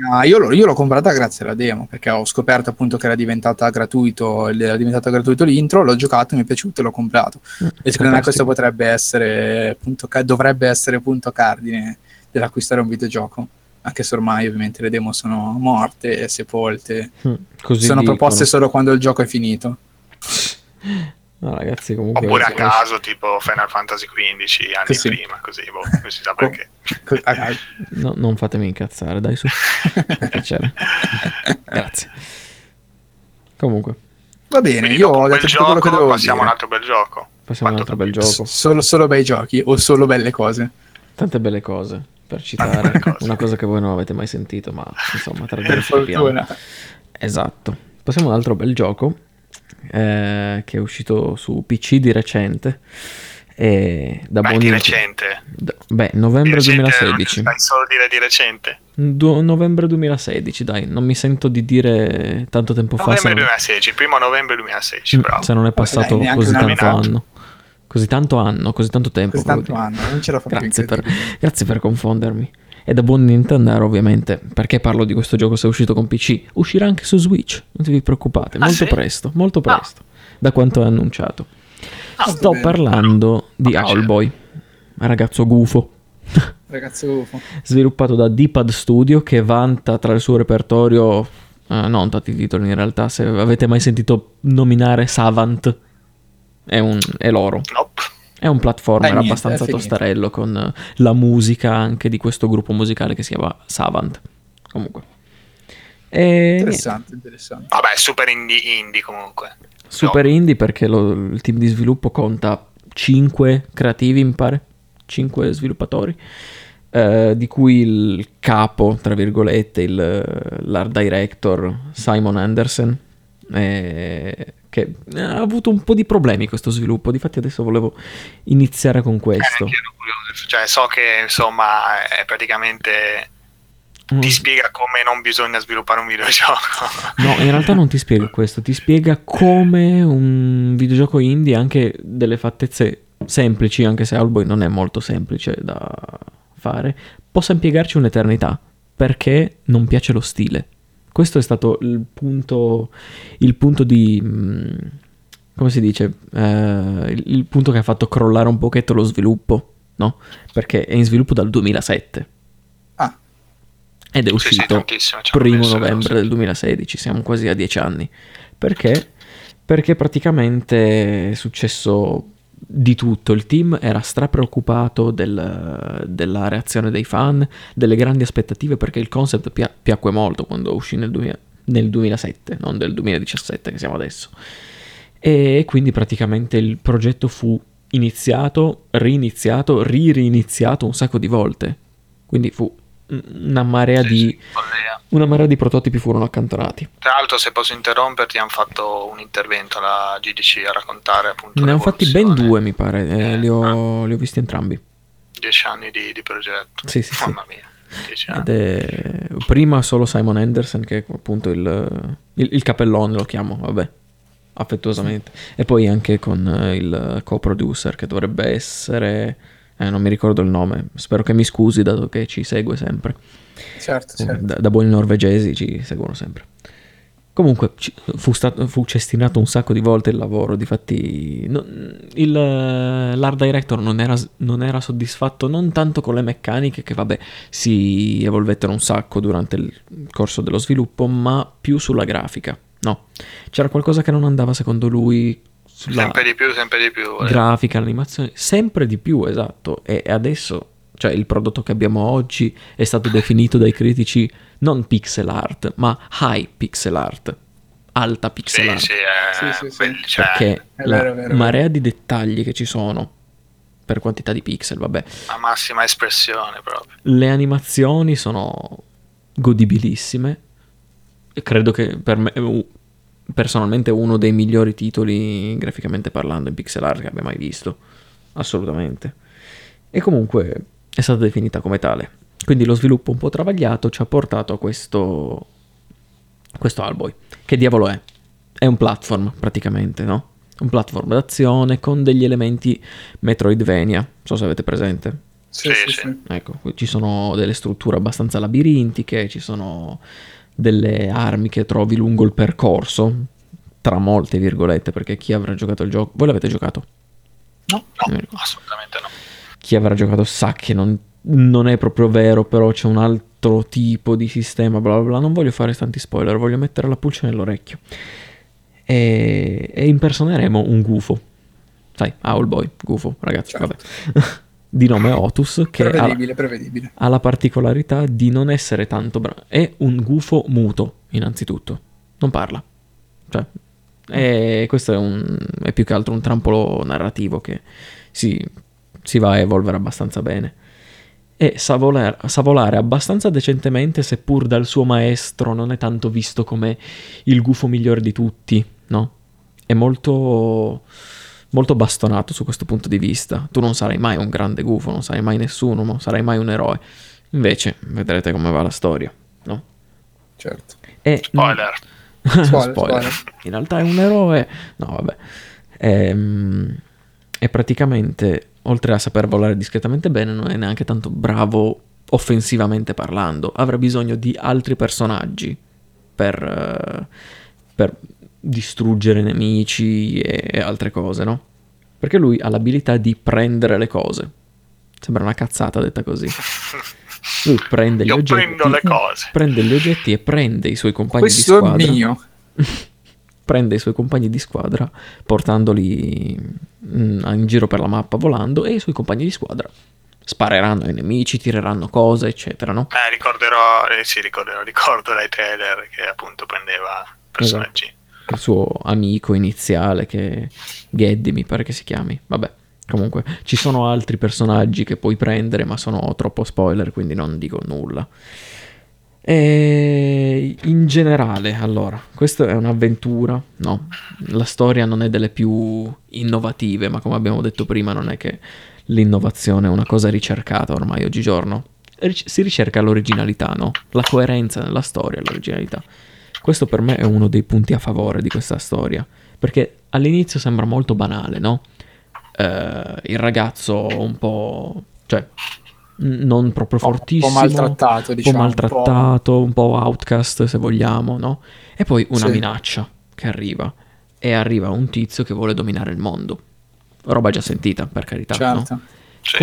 No, io, l'ho, io l'ho comprata grazie alla demo perché ho scoperto appunto che era diventata gratuito, era diventato gratuito l'intro, l'ho giocato, mi è piaciuto e l'ho comprato. Mm, E secondo me questo potrebbe essere punto, ca- dovrebbe essere punto cardine dell'acquistare un videogioco. Anche se ormai ovviamente le demo sono morte e sepolte. Mm, Così sono dicono. proposte solo quando il gioco è finito. No, ragazzi, comunque... Oppure a caso, tipo Final Fantasy XV anni Così. prima, così, boh, non si sa perché. No, non fatemi incazzare, dai su. Piacere. Grazie. Comunque, Va bene, Quindi io ho detto tutto quello che dovevo passiamo a un dire. altro bel gioco. passiamo a un Quanto altro bel gioco. Solo, solo bei giochi o solo belle cose. Tante belle cose, per citare cose. una cosa che voi non avete mai sentito, ma insomma, tra di Per noi. Esatto. Passiamo a un altro bel gioco eh, che è uscito su PC di recente. E da Beh, buon di recente. da- beh, Di novembre recente, 2016. Dai solo dire di recente. Du- novembre 2016, dai, non mi sento di dire tanto tempo fa. Se Novembre non, 2016, primo novembre 2016, Mm, bravo. se non è passato neanche così tanto anno. anno. Così tanto anno, così tanto tempo. Così tanto anno, non ce la fa più Grazie per, grazie per confondermi. E da buon Nintendo, ovviamente, perché parlo di questo gioco se è uscito con PC? Uscirà anche su Switch, non vi preoccupate, Ah, molto sì? presto, molto Ah. presto, da quanto è annunciato. Ah, Sto bene. parlando di. Owlboy, ragazzo gufo, Ragazzo UFO. sviluppato da D-Pad Studio che vanta tra il suo repertorio, eh, non tanti titoli in realtà, se avete mai sentito nominare Savant, è, un, è loro. Nope. È un platformer Eh, niente, abbastanza tostarello con eh, la musica anche di questo gruppo musicale che si chiama Savant. Comunque. E niente, Interessante, interessante. Vabbè, super indie, indie comunque. super indie perché lo- il team di sviluppo conta 5 creativi, mi pare, 5 sviluppatori, eh, di cui il capo, tra virgolette, il, l'art director Simon Anderson, eh, che ha avuto un po' di problemi questo sviluppo, difatti adesso volevo iniziare con Eh, questo. curioso. Cioè, so che insomma è praticamente Mm. ti spiega come non bisogna sviluppare un videogioco. No, in realtà non ti spiega questo, ti spiega come un videogioco indie, anche delle fattezze semplici, anche se Owlboy non è molto semplice da fare, possa impiegarci un'eternità, perché non piace lo stile. Questo è stato il punto, il punto di... mm, come si dice? Eh, il, il punto che ha fatto crollare un pochetto lo sviluppo, no? Perché è in sviluppo dal 2007 Ah, ed è Sì, sì, uscito hanno primo novembre del 2016, siamo quasi a dieci anni. Perché? Perché praticamente è successo di tutto. Il team era strapreoccupato del- della reazione dei fan, delle grandi aspettative, perché il concept pia- piacque molto quando uscì nel, 2000 nel 2007, non del 2017 che siamo adesso. E quindi praticamente il progetto fu iniziato, riniziato, ri-riniziato un sacco di volte. Quindi fu una marea Sì, di sì, una marea di prototipi furono accantonati. Tra l'altro, se posso interromperti, hanno fatto un intervento alla GDC a raccontare appunto. Ne hanno fatti ben due, mi pare, eh, Eh, li, ho, li ho visti entrambi. Dieci anni di, di progetto. Sì, sì, sì. Mamma mia. Anni. Ed è prima solo Simon Anderson, che è appunto il, il, il capellone, lo chiamo, vabbè, affettuosamente. E poi anche con eh, il co-producer, che dovrebbe essere... eh, non mi ricordo il nome, spero che mi scusi dato che ci segue sempre. certo, certo. Da, da buoni norvegesi ci seguono sempre. Comunque fu, stato, fu cestinato un sacco di volte il lavoro, difatti no- il, eh, l'art director non era, non era soddisfatto non tanto con le meccaniche che vabbè si evolvettero un sacco durante il corso dello sviluppo, ma più sulla grafica. No, c'era qualcosa che non andava secondo lui Sempre di più, sempre di più. eh. grafica, l'animazione, sempre di più, esatto. E adesso Cioè il prodotto che abbiamo oggi è stato definito dai critici non pixel art, ma high pixel art, alta pixel Sì, art. sì, eh, Sì, sì, sì. cioè, Perché È la vero, vero, marea di dettagli che ci sono per quantità di pixel, vabbè, la massima espressione proprio. le animazioni sono godibilissime. E credo che per me, u- personalmente, uno dei migliori titoli graficamente parlando in pixel art che abbia mai visto. Assolutamente. E comunque è stata definita come tale. Quindi lo sviluppo un po' travagliato ci ha portato a questo. Questo Alboy. Che diavolo è? È un platform praticamente, no? Un platform d'azione con degli elementi Metroidvania. Non so se avete presente. Sì, Sì, sì, sì. Ecco, ci sono delle strutture abbastanza labirintiche, ci sono delle armi che trovi lungo il percorso, tra molte virgolette, perché chi avrà giocato il gioco... Voi l'avete giocato? No, No, assolutamente no. Chi avrà giocato sa che non, non è proprio vero, però c'è un altro tipo di sistema, bla bla bla. Non voglio fare tanti spoiler, voglio mettere la pulce nell'orecchio. E, e impersoneremo un gufo. Sai, Owlboy, gufo, ragazzi, Certo. vabbè. di nome Otus, che ha, prevedibile, prevedibile. ha la particolarità di non essere tanto bravo. È un gufo muto, innanzitutto. Non parla. Cioè, è- questo è, un, è più che altro un trampolo narrativo che si, si va a evolvere abbastanza bene. E sa, voler- sa volare abbastanza decentemente, seppur dal suo maestro non è tanto visto come il gufo migliore di tutti, no? È molto molto bastonato su questo punto di vista. Tu non sarai mai un grande gufo, non sarai mai nessuno, non sarai mai un eroe. Invece, vedrete come va la storia, no? Certo. E Spoiler. Spoiler, Spoiler. spoiler. In realtà è un eroe. No, vabbè. Ehm, E praticamente, oltre a saper volare discretamente bene, non è neanche tanto bravo offensivamente parlando. Avrà bisogno di altri personaggi per, eh, per distruggere nemici e, altre cose, no? Perché lui ha l'abilità di prendere le cose. Sembra una cazzata detta così. Lui prende gli Io oggetti. prendo le cose. Prende gli oggetti e prende i suoi compagni di Questo è squadra mio. prende i suoi compagni di squadra portandoli mm, in giro per la mappa volando e i suoi compagni di squadra spareranno ai nemici, tireranno cose, eccetera, no? Eh, ricorderò, eh, sì, ricorderò, ricordo dai trailer che appunto prendeva personaggi. Il suo amico iniziale che Geddy mi pare che si chiami. Vabbè, comunque ci sono altri personaggi che puoi prendere, ma sono troppo spoiler, quindi non dico nulla. E in generale, allora, questa è un'avventura, no? La storia non è delle più innovative, ma come abbiamo detto prima, non è che l'innovazione è una cosa ricercata ormai oggigiorno. Si ricerca l'originalità, no? La coerenza nella storia, l'originalità. Questo per me è uno dei punti a favore di questa storia, perché all'inizio sembra molto banale, no? Eh, il ragazzo un po'... cioè, non proprio Un po' fortissimo, maltrattato, diciamo. un po' maltrattato, un po'... outcast se vogliamo, no? E poi una Sì. minaccia che arriva, e arriva un tizio che vuole dominare il mondo. Roba già sentita, per carità, no? Certo.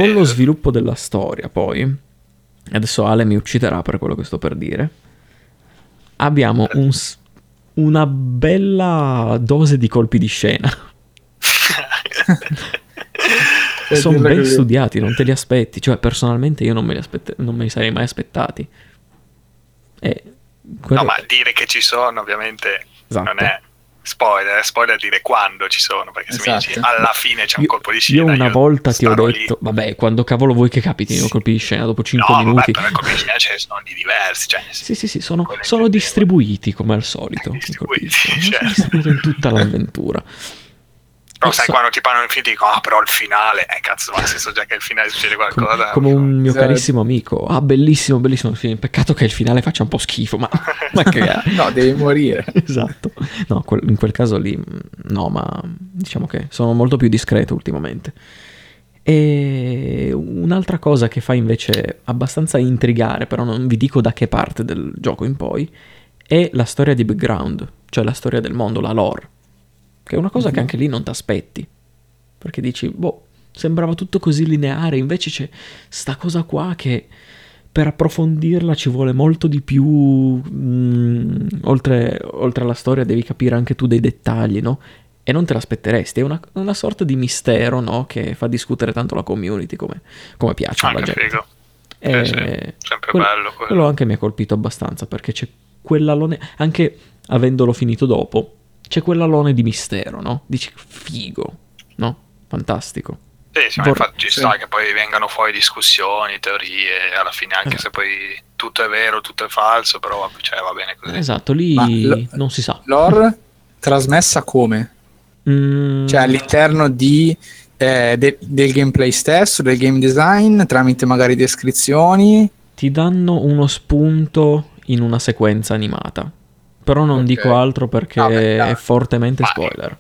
Con lo sviluppo della storia, poi, adesso Ale mi ucciderà per quello che sto per dire, abbiamo un una bella dose di colpi di scena. Sono ben così. studiati, non te li aspetti. Cioè, personalmente io non me li, aspett- non me li sarei mai aspettati. E quello- No, ma dire che ci sono ovviamente Esatto. non è spoiler, spoiler dire quando ci sono, perché se mi dici Esatto. alla fine c'è un io, colpo di scena. io una volta ti ho starò lì. detto, vabbè, quando cavolo vuoi che capitino i colpi di scena dopo 5 no, minuti? vabbè, colpi di scena ce ne sono di diversi, cioè, Sì, sì, sì, sono, sono distribuiti come al solito. Distribuiti, certo. Sono distribuiti in tutta l'avventura. Però sai so- quando ti parlano infiniti dicono, ah però il finale, eh cazzo, ma se so già che il finale succede qualcosa. come un mio Esatto. carissimo amico. Ah, bellissimo, bellissimo il film. Peccato che il finale faccia un po' schifo, ma, ma che No, devi morire. Esatto. No, quel- in quel caso lì, mh, no, ma diciamo che sono molto più discreto ultimamente. E un'altra cosa che fa invece abbastanza intrigare, però non vi dico da che parte del gioco in poi, è la storia di background, cioè la storia del mondo, la lore. Che è una cosa che anche lì non ti aspetti. Perché dici, boh, sembrava tutto così lineare, invece c'è sta cosa qua che per approfondirla ci vuole molto di più. mm, oltre, oltre alla storia, devi capire anche tu dei dettagli, no? e non te l'aspetteresti. È una, una sorta di mistero, no? Che fa discutere tanto la community come, come piace alla Anche gente. figo. E Sì, sì, sempre quel- bello quello. quello anche mi ha colpito abbastanza perché c'è quell'alone, anche avendolo finito dopo, c'è quell'alone di mistero, no? Dici figo, no? Fantastico. Sì, sì, ma Vor- infatti ci sì. sta che poi vengano fuori discussioni, teorie, alla fine anche Eh. se poi tutto è vero, tutto è falso, però cioè, va bene così. Esatto, lì lo- non si sa. Lore trasmessa come? Mm, Cioè all'interno di, eh, de- del gameplay stesso, del game design, tramite magari descrizioni. ti danno uno spunto in una sequenza animata. Però non Ok. dico altro perché Vabbè, dai. è fortemente Ma- spoiler.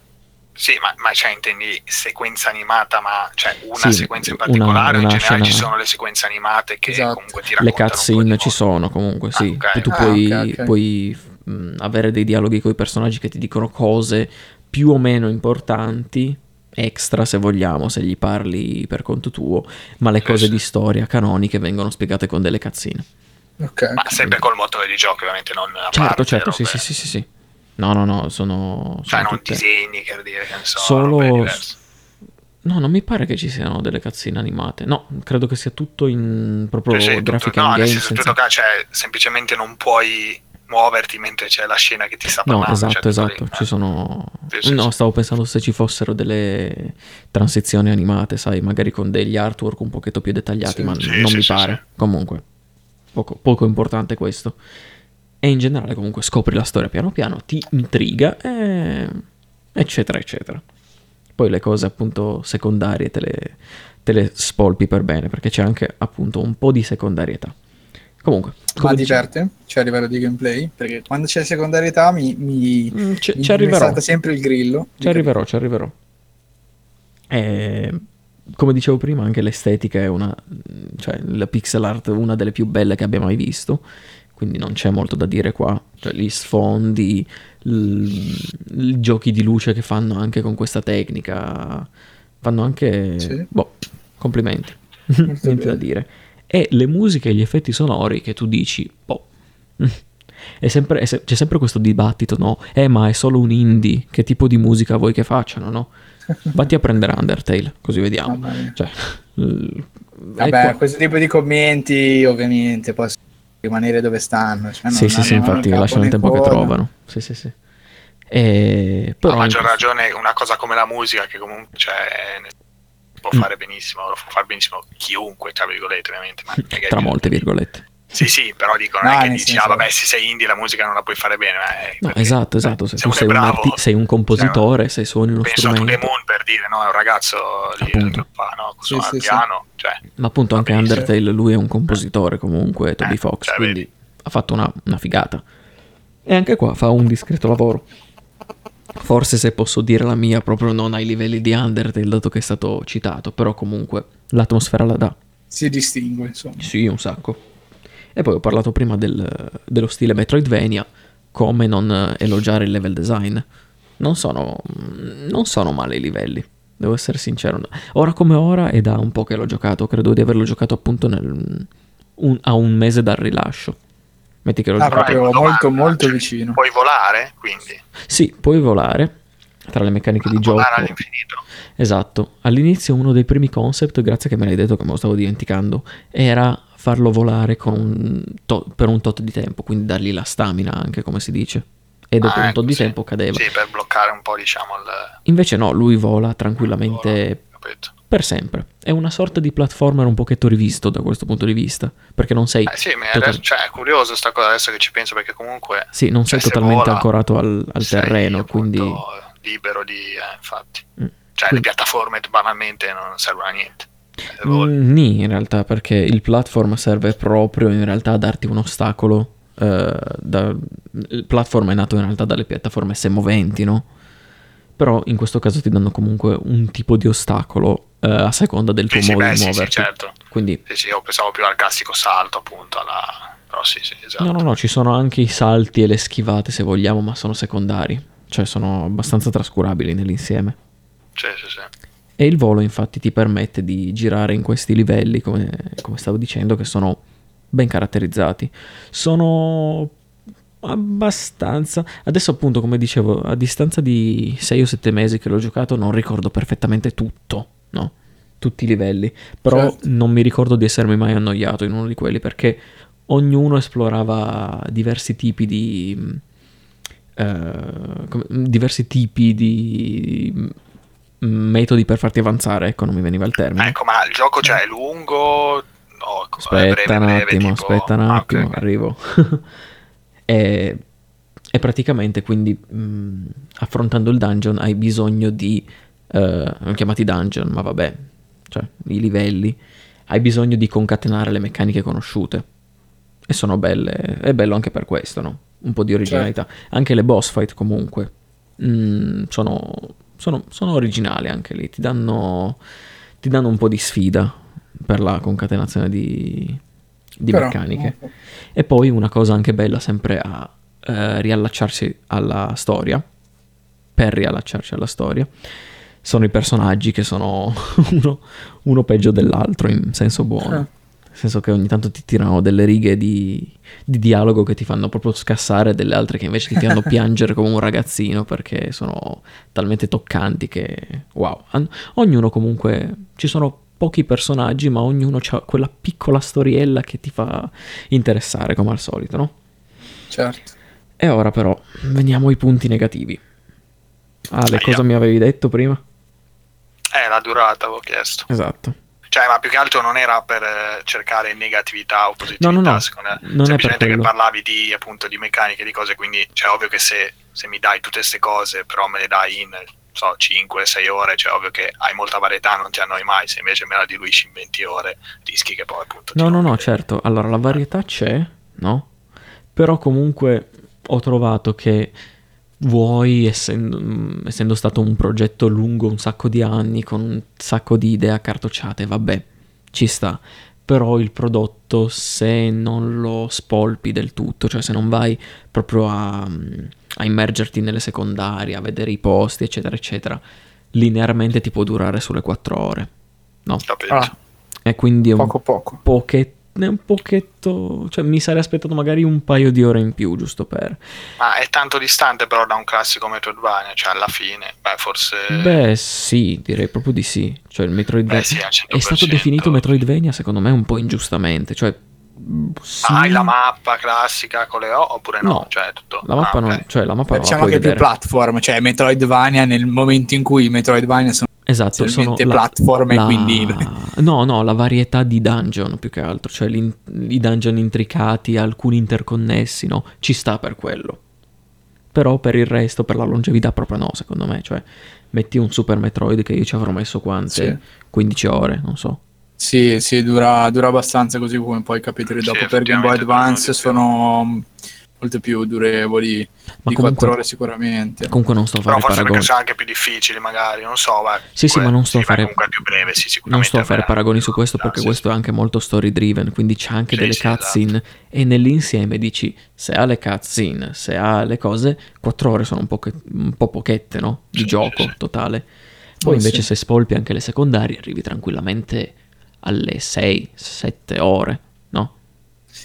Sì, ma, ma cioè intendi sequenza animata, ma cioè una Sì, sequenza in una- particolare o in una generale ci scena- sono le sequenze animate che Esatto. comunque ti Le raccontano po' cutscene ci sono comunque, sì. Ah, ok. Tu Ah, puoi, ok, ok. puoi, mh, avere dei dialoghi con i personaggi che ti dicono cose più o meno importanti, extra se vogliamo, se gli parli per conto tuo, ma le cose di storia canoniche vengono spiegate con delle cutscene. Ok. Ma sempre col motore di gioco, ovviamente non a Certo, parte certo, sì, robe- sì, sì, sì, sì. No, no, no, sono... Cioè sono non tutte- disegni, che dire, che ne so, Solo-. No, non mi pare che ci siano delle cutscene animate. No, credo che sia tutto in proprio Sì, sì, tutto- no, game. senso, senza- tutto cioè, semplicemente non puoi muoverti mentre c'è la scena che ti sta No, parlando. esatto, cioè, esatto. lì. Ci sono. Sì, no, sì. stavo pensando se ci fossero delle transizioni animate, sai, magari con degli artwork un pochetto più dettagliati, Sì. ma Sì, non sì, mi sì, pare. sì. Comunque, poco, poco importante questo. E in generale, comunque, scopri la storia piano piano, ti intriga, e... eccetera, eccetera. Poi le cose, appunto, secondarie te le, te le spolpi per bene, perché c'è anche, appunto, un po' di secondarietà. Comunque, Ma diverte? Cioè a livello di gameplay? Perché quando c'è secondarietà mi, mi, Mm, ci, mi- ci mi arriverò. salta sempre il grillo. Ci arriverò, ci arriverò. E, come dicevo prima, anche l'estetica è una. cioè la pixel art è una delle più belle che abbia mai visto. Quindi non c'è molto da dire qua. Cioè, gli sfondi, i giochi di luce che fanno anche con questa tecnica. Fanno anche. Sì. Boh, complimenti. Niente bene. da dire. E le musiche e gli effetti sonori che tu dici, boh. È sempre- è se- c'è sempre questo dibattito, no? Eh, ma è solo un indie, che tipo di musica vuoi che facciano, no? Vatti a prendere Undertale, così vediamo. Mia. Cioè, Vabbè, qua- questo tipo di commenti ovviamente possono rimanere dove stanno. Cioè non sì, sì, sì, infatti lasciano il tempo che coda. trovano. Sì, sì, sì. E... Però a maggior ragione una cosa come la musica che comunque cioè, può Mm. fare benissimo, lo può fare benissimo chiunque, tra virgolette ovviamente. Ma Tra molte virgolette. Sì, sì, però dico, non No, è che dici, senso- ah vabbè, se sei indie la musica non la puoi fare bene. ma è No, perché- esatto, esatto. Se se tu sei un, bravo, arti- sei un compositore, se suoni uno Penso a strumento. Moon per dire, no, è un ragazzo lì Appunto. che fa, no, Sì, suona sì, il sì. piano, cioè, Ma appunto anche benissimo. Undertale, lui è un compositore comunque, Toby Eh, Fox, cioè, quindi vedi. ha fatto una, una figata. E anche qua fa un discreto lavoro. Forse se posso dire la mia, proprio non ai livelli di Undertale, dato che è stato citato, però comunque l'atmosfera la dà. Si distingue, insomma. Sì, un sacco. E poi ho parlato prima del- dello stile Metroidvania, come non elogiare il level design. Non sono, non sono male i livelli, devo essere sincero. Ora come ora è da un po' che l'ho giocato, credo di averlo giocato appunto nel- un- a un mese dal rilascio. Metti che l'ho Ah, giocato... proprio molto, molto cioè, vicino. Puoi volare, quindi. Sì, puoi volare tra le meccaniche di gioco. Volare all'infinito. Esatto, all'inizio uno dei primi concept, grazie che me l'hai detto che me lo stavo dimenticando, era farlo volare un to- per un tot di tempo, quindi dargli la stamina anche come si dice. E dopo Ah, un ecco, tot di sì. tempo cadeva. Sì, per bloccare un po', diciamo, il... Invece no, lui vola tranquillamente capito. per sempre. È una sorta di platformer un pochetto rivisto da questo punto di vista, perché non sei, Eh sì, ma total- cioè, è curioso sta cosa adesso che ci penso perché comunque sì, non sei cioè, se totalmente vola, ancorato al, al sei, terreno, appunto, quindi... libero di... eh, infatti. Mm. Cioè, Quindi- le piattaforme banalmente non servono a niente. Eh. Mm, nì, in realtà, perché il platform serve proprio in realtà a darti un ostacolo. eh, da- il platform è nato in realtà dalle piattaforme semoventi, no? Però in questo caso ti danno comunque un tipo di ostacolo eh, a seconda del tuo Sì, modo beh, di sì, sì, certo. Quindi, Sì, sì, io pensavo più al classico salto, appunto, alla... Però sì, sì, esatto. no, no, no, ci sono anche i salti e le schivate se vogliamo, ma sono secondari. Cioè, sono abbastanza trascurabili nell'insieme. Sì, sì, sì. E il volo infatti ti permette di girare in questi livelli, come, come stavo dicendo, che sono ben caratterizzati. Sono Abbastanza. Adesso appunto, come dicevo, a distanza di 6 o 7 mesi che l'ho giocato non ricordo perfettamente tutto, no? Tutti i livelli. Però Certo. non mi ricordo di essermi mai annoiato in uno di quelli perché ognuno esplorava diversi tipi di... come- diversi tipi di metodi per farti avanzare, ecco, non mi veniva il termine. Ecco, ma il gioco cioè, è lungo? No, è Aspetta breve, un breve, attimo, tipo- aspetta un Ah, attimo, ok. arrivo. e, e praticamente quindi mh, affrontando il dungeon hai bisogno di... eh, non chiamati dungeon, ma vabbè, cioè i livelli, hai bisogno di concatenare le meccaniche conosciute. E sono belle, è bello anche per questo, no? Un po' di originalità. Anche le boss fight comunque mm, sono, sono, sono originali anche lì, ti danno, ti danno un po' di sfida per la concatenazione di, di Però, meccaniche. no. E poi una cosa anche bella sempre a eh, riallacciarsi alla storia, per riallacciarci alla storia, sono i personaggi che sono uno, uno peggio dell'altro in senso buono. Ah. Nel senso che ogni tanto ti tirano delle righe di, di dialogo che ti fanno proprio scassare, delle altre che invece ti fanno piangere come un ragazzino perché sono talmente toccanti che wow. Ognuno comunque ci sono pochi personaggi, ma ognuno ha quella piccola storiella che ti fa interessare come al solito, no? Certo. E ora però veniamo ai punti negativi. Ale, Aia. cosa mi avevi detto prima? Eh, la durata avevo chiesto. Esatto. Cioè, ma più che altro non era per eh, cercare negatività o positività, No, no, no, secondo me. non Semplicemente che parlavi di, appunto, di meccaniche, di cose, quindi, cioè, ovvio che se, se mi dai tutte queste cose, però me le dai in, so, 5-6 ore, cioè, ovvio che hai molta varietà, non ti annoi mai, se invece me la diluisci in 20 ore, rischi che poi, appunto... No, no, no, rompi. certo. Allora, la varietà c'è, no? Però comunque ho trovato che vuoi, essendo, mm, essendo stato un progetto lungo un sacco di anni, con un sacco di idee accartocciate, vabbè, ci sta. Però il prodotto, se non lo spolpi del tutto, cioè se non vai proprio a, mm, a immergerti nelle secondarie, a vedere i posti, eccetera, eccetera, linearmente ti può durare sulle 4 ore, no? Ah, E quindi è un poco poco. Un pochetto, cioè mi sarei aspettato magari un paio di ore in più, giusto per... Ma è tanto distante però da un classico Metroidvania, cioè alla fine, beh, forse... Beh, sì, direi proprio di sì. Cioè il Metroidvania Beh, sì, è stato 100%. definito Metroidvania secondo me un po' ingiustamente, cioè sì, hai la mappa classica con le O oppure no? No. Cioè, tutto... la mappa ah, non, ok. cioè la mappa non la Diciamo che è più platform, cioè Metroidvania nel momento in cui i Metroidvania sono Esatto, sono la- platform e la- quindi No, no, la varietà di dungeon più che altro, cioè i dungeon intricati, alcuni interconnessi, no? Ci sta per quello. Però per il resto, per la longevità proprio no, secondo me, cioè metti un Super Metroid che io ci avrò messo quante? 15 ore, non so. Sì, sì, dura, dura abbastanza così come poi capitoli Sì, dopo per Game Boy Advance di più. Molto più durevoli Ma di comunque- 4 ore sicuramente. Comunque non sto a Però fare forse perché paragoni. sono anche più difficili magari, non so, vai. Sì, sì, ma non sto a sì, fare- comunque è più breve, sì, Non sto a fare paragoni su questo perché sì, questo è anche molto story driven, quindi c'è anche Sì, delle sì, esatto. cutscene e nell'insieme dici se ha le cutscene, se ha le cose, 4 ore sono un po', che- un po' pochette, no? Di Sì, gioco sì, sì. totale. Poi Oh, invece sì. se spolpi anche le secondarie arrivi tranquillamente alle 6-7 ore?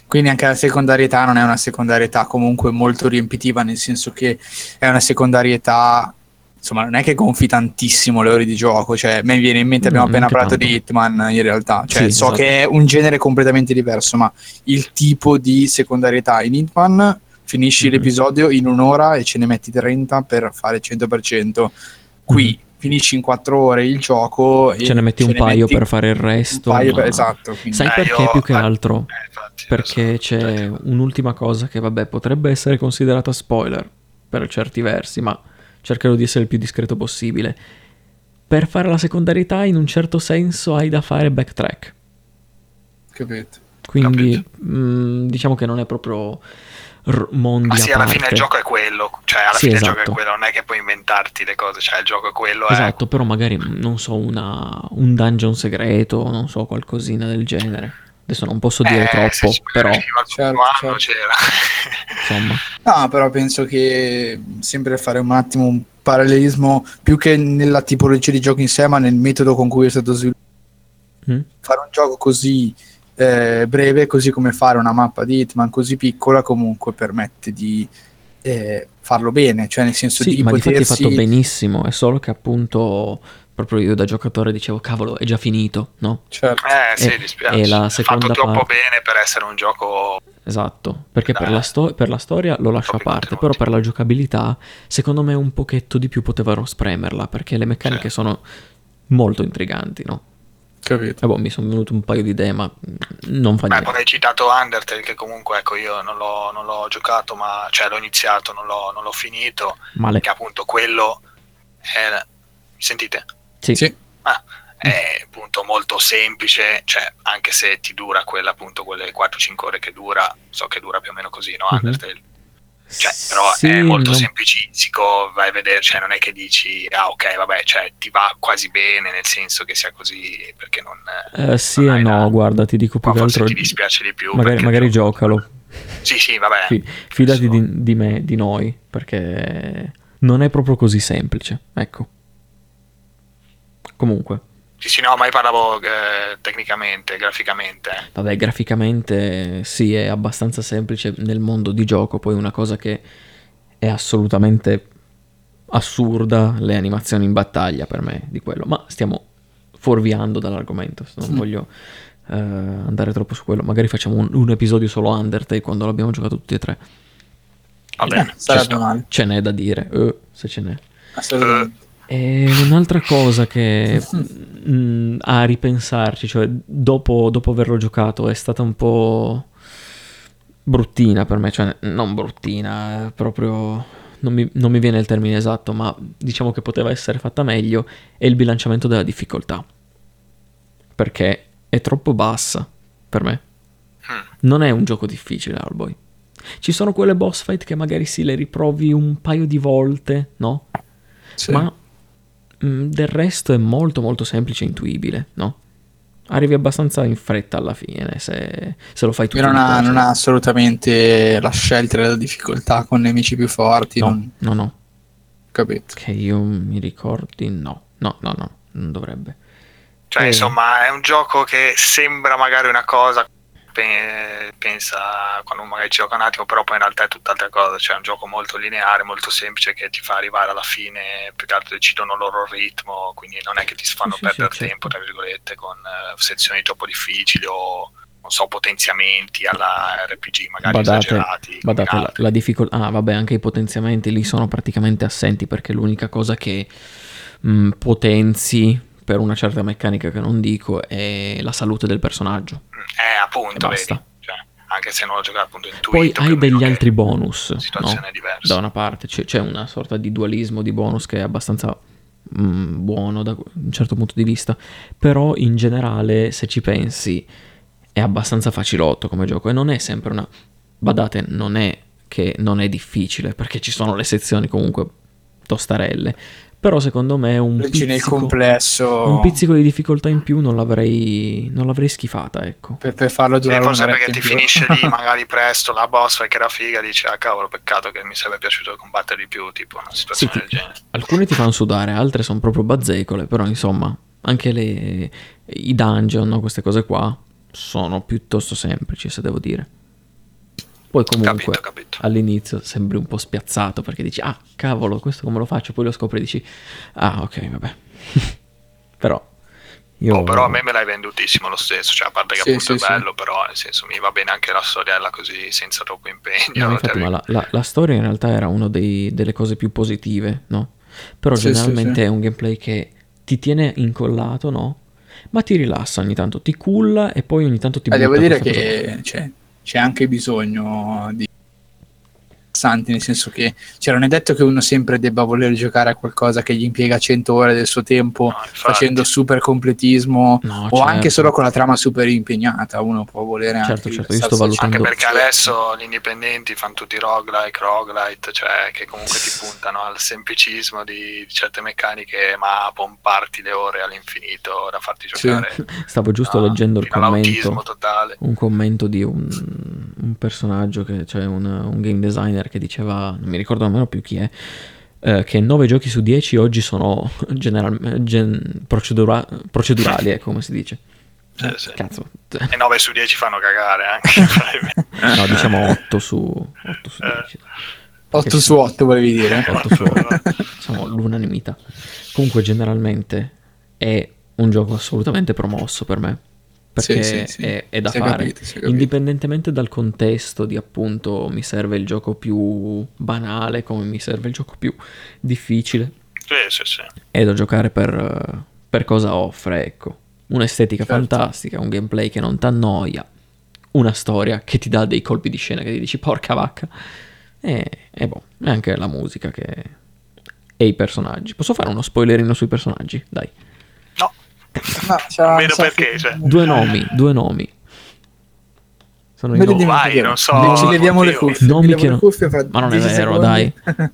Quindi anche la secondarietà non è una secondarietà comunque molto riempitiva, nel senso che è una secondarietà, insomma, non è che gonfi tantissimo le ore di gioco, cioè me viene in mente, abbiamo Mm, appena parlato tanto. di Hitman in realtà, cioè Sì, so esatto. che è un genere completamente diverso, ma il tipo di secondarietà in Hitman finisci Mhm. l'episodio in un'ora e ce ne metti 30 per fare 100%. Qui finisci in 4 ore il gioco. Ce ne metti un paio metti per fare il un resto. paio ma- per- esatto, quindi- Sai Eh, perché io- più che altro? Eh, infatti, Perché adesso- c'è cioè, un'ultima cosa che, vabbè, potrebbe essere considerata spoiler per certi versi, ma cercherò di essere il più discreto possibile. Per fare la secondarietà, in un certo senso, hai da fare backtrack. capito. Quindi, mh, diciamo che non è proprio r- mondi Ma a sì, alla parte. fine il gioco è quello, cioè alla Sì, fine il gioco esatto. è quello, non è che puoi inventarti le cose, cioè il gioco è quello, Esatto, è... però magari, non so, una, un dungeon segreto, non so, qualcosina del genere. Adesso non posso dire Eh, troppo, però, Certo, certo. c'era. insomma. No, però penso che sempre fare un attimo un parallelismo più che nella tipologia di gioco in sé, ma nel metodo con cui è stato sviluppato. Mm? Fare un gioco così eh, breve, così come fare una mappa di Hitman così piccola comunque permette di eh, farlo bene, cioè nel senso Sì, di ma difatti è potersi... fatto benissimo, è solo che appunto proprio io da giocatore dicevo cavolo è già finito, no? Certo. Eh sì, E- dispiace. e la È seconda fatto troppo parte- bene per essere un gioco... Esatto, perché per la, sto- per la storia lo lascio a parte, però per la giocabilità secondo me un pochetto di più potevano spremerla, perché le meccaniche Sì. sono molto intriganti, no? Capito. E boh, mi sono venute un paio di idee, ma non fa Beh, niente. poi hai citato Undertale, che comunque, ecco, io non l'ho, non l'ho giocato, ma... Cioè, l'ho iniziato, non l'ho, non l'ho finito, Male. che appunto quello è... Mi sentite? Sì. Sì. Ah, è appunto molto semplice, cioè anche se ti dura quella appunto quelle 4-5 ore che dura, so che dura più o meno così, no? Mhm. Undertale. Cioè, però Sì, è molto non- semplicistico, vai a vedere, cioè non è che dici, ah ok, vabbè, cioè ti va quasi bene, nel senso che sia così, perché non... Eh, sì non e no, la- guarda, ti dico più che altro... ti dispiace di più. Magari, magari gioco- giocalo. Sì, sì, vabbè. Fi- fidati di, di me, di noi, perché non è proprio così semplice. Ecco. Comunque, Sì, sì, no, ma io parlavo eh, tecnicamente, graficamente. eh. vabbè, graficamente sì, è abbastanza semplice nel mondo di gioco. Poi una cosa che è assolutamente assurda, le animazioni in battaglia per me di quello. Ma stiamo fuorviando dall'argomento, non Mm. voglio eh, andare troppo su quello. Magari facciamo un, un episodio solo Undertale quando l'abbiamo giocato tutti e tre. Va Eh, bene, sarebbe sta. male. Ce n'è da dire, eh, se ce n'è. Assolutamente. E un'altra cosa che mm, a ripensarci, cioè dopo, dopo averlo giocato, è stata un po' bruttina per me, cioè non bruttina, eh, proprio non mi, non mi viene il termine esatto, ma diciamo che poteva essere fatta meglio, è il bilanciamento della difficoltà, perché è troppo bassa per me. Mm. Non è un gioco difficile, Hellboy. Ci sono quelle boss fight che magari sì le riprovi un paio di volte, no? Sì. Ma del resto è molto molto semplice e intuibile, no? Arrivi abbastanza in fretta alla fine se, se lo fai tutto non ha, non ha assolutamente la scelta della difficoltà con nemici più forti. No, non- no, no, Capito. che io mi ricordi, no, no, no, no, non dovrebbe. Cioè, Eh. insomma, è un gioco che sembra magari una cosa, pe- pensa quando magari ci gioca un attimo, però poi in realtà è tutt'altra cosa. Cioè, è un gioco molto lineare, molto semplice che ti fa arrivare alla fine, più che altro decidono loro il ritmo, quindi non è che ti fanno Sì, perdere sì, certo. tempo, tra virgolette, con eh, sezioni troppo difficili o non so, potenziamenti alla RPG magari Badate, esagerati. Badate, la, la difficoltà... Ah, vabbè, anche i potenziamenti lì sono praticamente assenti perché l'unica cosa che mm, potenzi per una certa meccanica che non dico è la salute del personaggio. Eh, appunto, basta. Cioè, anche se non l'ho giocato appunto intuito. Poi hai degli altri bonus, situazione no? diversa. Da una parte c'è, c'è una sorta di dualismo di bonus che è abbastanza mm, buono da un certo punto di vista, però in generale se ci pensi è abbastanza facilotto come gioco e non è sempre una... Badate, non è che non è difficile perché ci sono le sezioni comunque tostarelle, però secondo me un pizzico, complesso un pizzico di difficoltà in più non l'avrei, non l'avrei schifata, ecco. per, per farlo durare forse un'oretta perché ti più. finisce lì magari presto la boss che era figa dice ah cavolo peccato che mi sarebbe piaciuto combattere di più tipo una situazione Sì, del genere Alcune ti fanno sudare, altre sono proprio bazzecole, però insomma, anche le, i dungeon, no, queste cose qua, sono piuttosto semplici, se devo dire. Poi comunque capito capito all'inizio sembri un po' spiazzato perché dici, ah, cavolo, questo come lo faccio? Poi lo scopri e dici, ah, ok, vabbè. però io... Oh, però a me me l'hai vendutissimo lo stesso cioè a parte che Sì, appunto sì, è sì. bello però nel senso mi va bene anche la storiella così senza troppo impegno No, infatti, Cioè, ma la, la- la storia in realtà era una delle cose più positive, no? Però Sì, sì, generalmente sì. è un gameplay che ti tiene incollato, no? Ma ti rilassa ogni tanto, ti culla e poi ogni tanto ti Ma butta devo dire che c'è, c'è anche bisogno di santi, nel senso che cioè, non è detto che uno sempre debba voler giocare a qualcosa che gli impiega 100 ore del suo tempo No, facendo super completismo No, o anche certo. solo con la trama super impegnata uno può volere Certo, anche certo, io sto valutando- anche perché Sì. adesso gli indipendenti fanno tutti roguelike, roguelite, cioè che comunque ti puntano al semplicismo di certe meccaniche, ma a pomparti le ore all'infinito da farti Sì. giocare. Stavo giusto a- leggendo il commento, totale. un commento di un, un personaggio, che, cioè un, un game designer che diceva, non mi ricordo nemmeno più chi è, eh, che 9 giochi su 10 oggi sono general- gen- procedura- procedurali, ecco come si dice. Sì, sì. Cazzo. E 9 su 10 fanno cagare anche. No, diciamo 8 su 8 su Eh. 10. 8 su 8 volevi dire. 8 su 8. Diciamo l'unanimità. Comunque generalmente è un gioco assolutamente promosso per me. Perché Sì, sì, sì. È, è da Si è fare. capito, si è capito. Indipendentemente dal contesto di appunto mi serve il gioco più banale come mi serve il gioco più difficile. Sì, sì, sì. È da giocare per, per cosa offre, ecco. Un'estetica Certo. fantastica, un gameplay che non ti annoia, una storia che ti dà dei colpi di scena che ti dici porca vacca. E, e boh, anche la musica che... e i personaggi. Posso fare uno spoilerino sui personaggi? Dai. No, vedo perché, cioè. Due nomi, due nomi. Sono i nomi. Vai, non so, Ci leviamo le cuffie. Nomi mi che non- le cuffie Ma non è 10 vero, secondi. dai.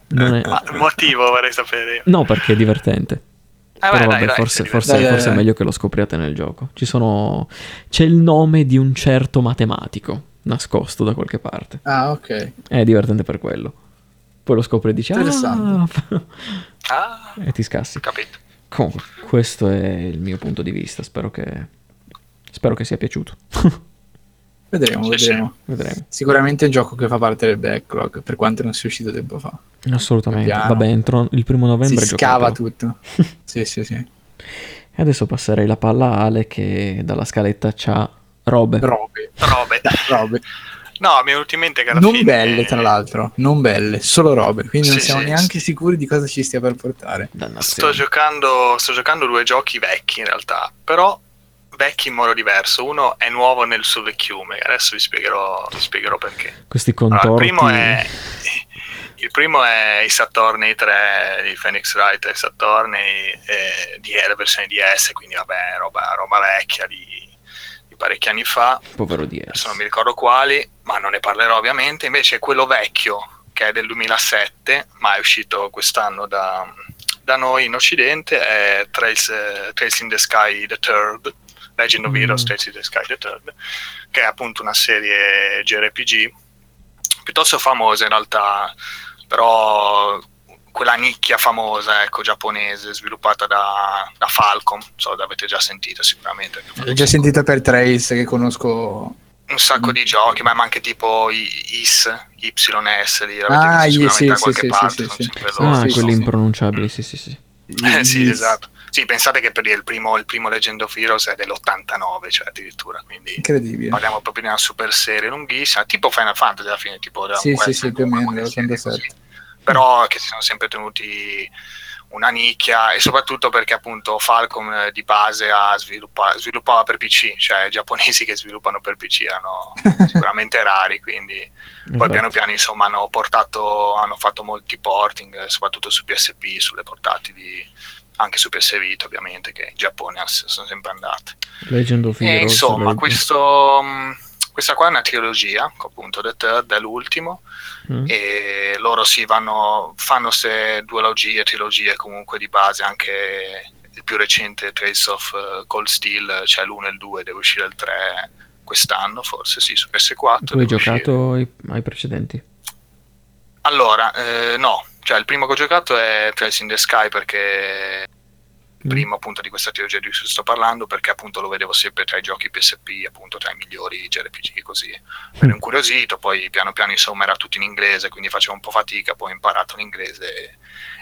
Non è- ma motivo vorrei sapere io. No, perché è divertente. Eh, Però vabbè, dai, dai, forse, sei forse- Dai, dai, forse è dai. meglio che lo scopriate nel gioco. Ci sono... C'è il nome di un certo matematico nascosto da qualche parte. Ah, ok. È divertente per quello. Poi lo scopri e dici... Ah! Ah, e ti scassi. capito. Comunque, questo è il mio punto di vista. Spero che... Spero che sia piaciuto. Vedremo, vedremo. Vedremo. Sicuramente è un gioco che fa parte del backlog, per quanto non sia uscito tempo fa. Assolutamente. Piano. Vabbè, entro il primo novembre si scava tutto. sì, sì, sì. E adesso passerei la palla a Ale che dalla scaletta c'ha robe. Robe. Robe. Robe. No, mi è venuto in mente che alla Non fine... belle, tra l'altro. Non belle, solo robe. Quindi non Sì, siamo sì, neanche sì. sicuri di cosa ci stia per portare. Sto giocando, sto giocando due giochi vecchi in realtà, però vecchi in modo diverso. Uno è nuovo nel suo vecchiume, adesso vi spiegherò, vi spiegherò perché. Questi Allora, il, contorti. primo è, il primo è i Saturni 3 di Phoenix Wright e Saturni eh, di la versione DS, quindi vabbè, roba, roba vecchia di parecchi anni fa. Povero DS. adesso non mi ricordo quali, ma non ne parlerò ovviamente. Invece quello vecchio, che è del 2007, ma è uscito quest'anno da, da noi in Occidente, è Trails, eh, Trails in the Sky the Third, Legend of Mm. Heroes Trails in the Sky the Third, che è appunto una serie JRPG piuttosto famosa in realtà, però quella nicchia famosa, ecco, giapponese, sviluppata da, da Falcom, non so, l'avete già sentita sicuramente. L'ho già sentita per Trace, che conosco. un sacco Mm. di giochi, ma anche tipo i- IS, YS, lì l'avete Ah, visto sì, sì, da qualche sì, parte. sì, sì. Ah, quelli impronunciabili, sì, sì, sì. Eh, sì, esatto. Sì, pensate che per il primo, il primo Legend of Heroes è dell'89, cioè addirittura, quindi Incredibile. parliamo proprio di una super serie lunghissima, tipo Final Fantasy alla fine, tipo Sì, sì, sì, più o meno, quelle serie dell'87. così. Però che si sono sempre tenuti una nicchia e soprattutto perché appunto Falcom eh, di base ha sviluppa- sviluppava per PC, cioè i giapponesi che sviluppano per PC erano sicuramente rari, quindi poi Esatto. piano piano insomma hanno portato, hanno fatto molti porting, eh, soprattutto su PSP, sulle portatili, anche su PS Vita ovviamente, che in Giappone sono sempre andate. Legend of E Heroes. insomma, Legend- questo, mh, questa qua è una trilogia, appunto The Third è l'ultimo, Mm. e loro si vanno, fanno queste duologie, trilogie comunque di base, anche il più recente Trace of eh, Cold Steel, cioè l'1 e il 2, deve uscire il 3 quest'anno, forse sì, su PS4. Tu hai giocato ai, ai precedenti? Allora, eh, no, cioè il primo che ho giocato è Trails in the Sky perché. Primo appunto di questa trilogia di cui sto parlando perché appunto lo vedevo sempre tra i giochi PSP, appunto tra i migliori JRPG così. Mi ero Mm. incuriosito, poi piano piano insomma era tutto in inglese, quindi facevo un po' fatica, poi ho imparato l'inglese e,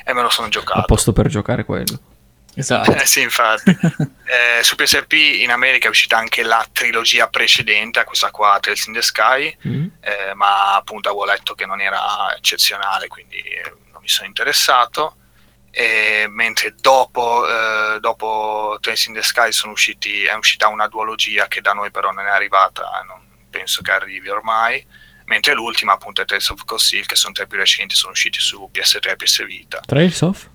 e me lo sono A giocato. posto per giocare quello. Esatto. Eh sì, infatti. Eh, su PSP in America è uscita anche la trilogia precedente a questa qua, Trails in the Sky, Mm. eh, ma appunto avevo letto che non era eccezionale, quindi eh, non mi sono interessato. E mentre dopo, eh, dopo Trains in the Sky sono usciti, è uscita una duologia che da noi però non è arrivata, non penso che arrivi ormai. Mentre l'ultima, appunto, è Tales of Cold Steel, che sono tra i più recenti, sono usciti su PS3 e PS Vita. Trails of?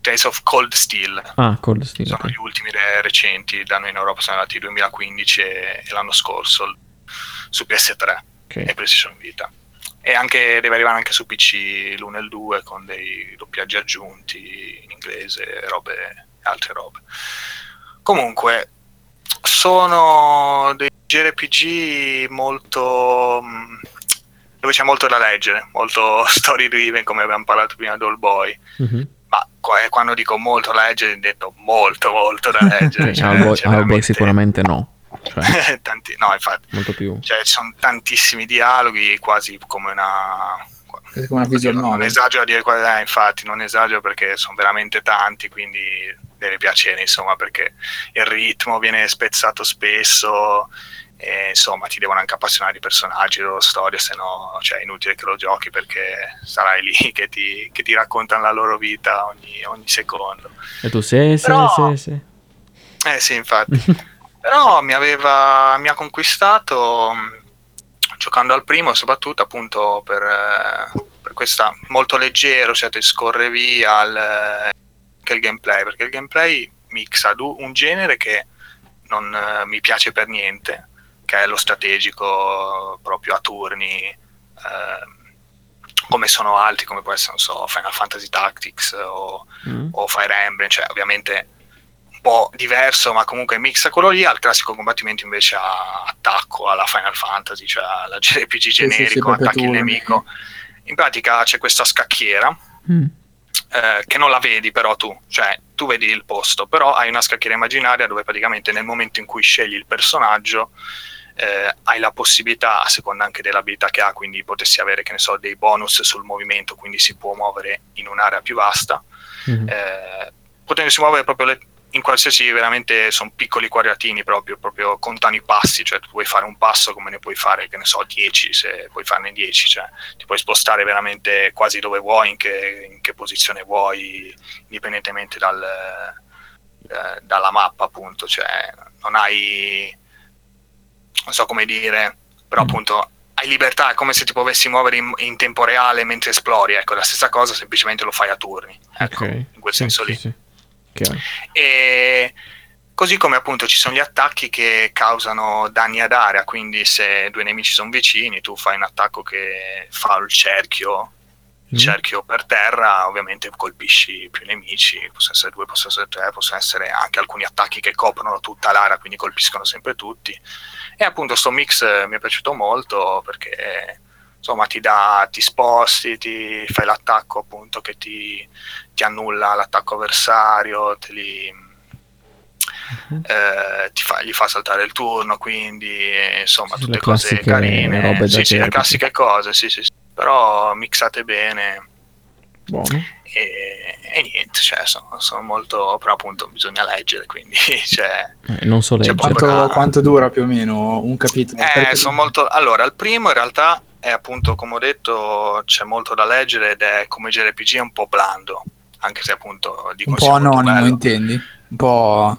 Tales of Cold Steel Ah, Cold Steel. sono ok. gli ultimi re- recenti, da noi in Europa sono andati il 2015 e, e l'anno scorso su PS3 Ok. e PlayStation Vita. E anche, deve arrivare anche su PC l'1 e il 2 con dei doppiaggi aggiunti in inglese, robe, altre robe. Comunque, sono dei JRPG molto... mh, dove c'è molto da leggere, molto story driven come abbiamo parlato prima di All Boy. Mhm. Ma eh, quando dico molto da leggere, ho detto molto, molto da leggere. Cioè, c'è Hellboy veramente- sicuramente no. Cioè, Tanti- no, infatti, molto più... cioè, ci sono tantissimi dialoghi, quasi come una... È come una visual non esagero a dire qual è, infatti, non esagero perché sono veramente tanti, quindi deve piacere, insomma, perché il ritmo viene spezzato spesso e insomma ti devono anche appassionare i personaggi, le loro storie, se no cioè, è inutile che lo giochi perché sarai lì che ti, che ti raccontano la loro vita ogni, ogni secondo. E tu, sì, sì, Però- sì, sì. Eh sì, infatti. Però mi aveva mi ha conquistato mh, giocando al primo, soprattutto appunto per, eh, per questa molto leggero, cioè ti scorre via il, che il gameplay, perché il gameplay mixa un genere che non eh, mi piace per niente, che è lo strategico proprio a turni. ehm, come sono altri, come può essere, non so, Final Fantasy Tactics o, Mm. o Fire Emblem, cioè ovviamente po' diverso, ma comunque mixa quello lì al classico combattimento invece a attacco alla Final Fantasy, cioè alla JRPG sì, generico, sì, proprio attacchi il nemico. In pratica c'è questa scacchiera Mm. eh, che non la vedi però tu, cioè tu vedi il posto, però hai una scacchiera immaginaria dove praticamente nel momento in cui scegli il personaggio eh, hai la possibilità, a seconda anche dell'abilità che ha, quindi potessi avere, che ne so, dei bonus sul movimento, quindi si può muovere in un'area più vasta, Mhm. eh, potendosi muovere proprio le- in qualsiasi veramente sono piccoli quadratini proprio, proprio contano i passi, cioè tu puoi fare un passo come ne puoi fare, che ne so, 10, se puoi farne 10, cioè ti puoi spostare veramente quasi dove vuoi, in che, in che posizione vuoi, indipendentemente dal, eh, dalla mappa appunto, cioè non hai, non so come dire, però Mm. appunto hai libertà, è come se ti potessi muovere in, in tempo reale mentre esplori, ecco, la stessa cosa, semplicemente lo fai a turni, ecco, Ok. in quel Sì, senso sì, lì. sì. Chiaro. E così come appunto ci sono gli attacchi che causano danni ad area, quindi se due nemici sono vicini, tu fai un attacco che fa il cerchio, il Mm. cerchio per terra, ovviamente colpisci più nemici, possono essere due, possono essere tre, possono essere anche alcuni attacchi che coprono tutta l'area, quindi colpiscono sempre tutti. E appunto sto mix eh, mi è piaciuto molto perché insomma ti dà, ti sposti, ti fai l'attacco appunto che ti, ti annulla l'attacco avversario, te li, Mhm. eh, ti fa- gli fa saltare il turno, quindi insomma Sì, tutte le cose classiche carine, sì, sì, le classiche cose, sì, sì, sì. però mixate bene Buono. e, e niente, cioè, sono, sono molto, però appunto bisogna leggere, quindi cioè, Eh, non so leggere. Quanto, quanto dura più o meno un capitolo? Eh, Perché- sono molto... Allora, il primo in realtà è appunto, come ho detto, c'è molto da leggere ed è come JRPG è un po' blando, anche se appunto dico un po' anonimo, intendi? Un po'...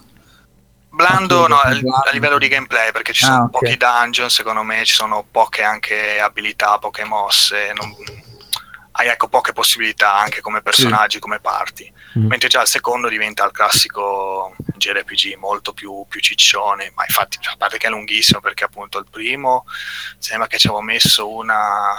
Blando no, a, livello di gameplay, perché ci Ah, sono ok. pochi dungeon, secondo me ci sono poche anche abilità, poche mosse, non- hai ecco poche possibilità anche come personaggi, come parti. Mm. Mentre già il secondo diventa il classico JRPG molto più, più ciccione, ma infatti a parte che è lunghissimo perché appunto il primo sembra che ci avevo messo una,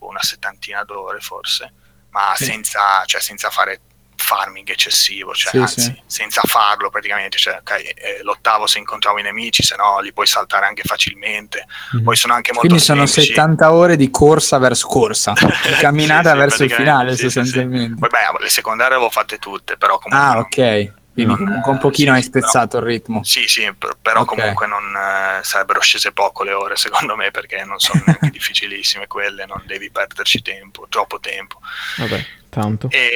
una settantina d'ore forse, ma Sì. senza, cioè, senza fare farming eccessivo, cioè, Sì, anzi sì. senza farlo praticamente, cioè, ok, eh, lottavo se incontravo i nemici, se no li puoi saltare anche facilmente, Mhm. poi sono anche molto Quindi sono semplici. 70 ore di corsa verso corsa, di camminata verso il finale sostanzialmente. Poi beh, le secondarie avevo fatte tutte, però comunque Ah, non- ok. Quindi Non- comunque un pochino sì, hai spezzato il ritmo. Sì, sì, per- però Ok. comunque non eh, sarebbero scese poco le ore secondo me perché non sono neanche difficilissime quelle, non devi perderci tempo, troppo tempo. Vabbè, tanto. E,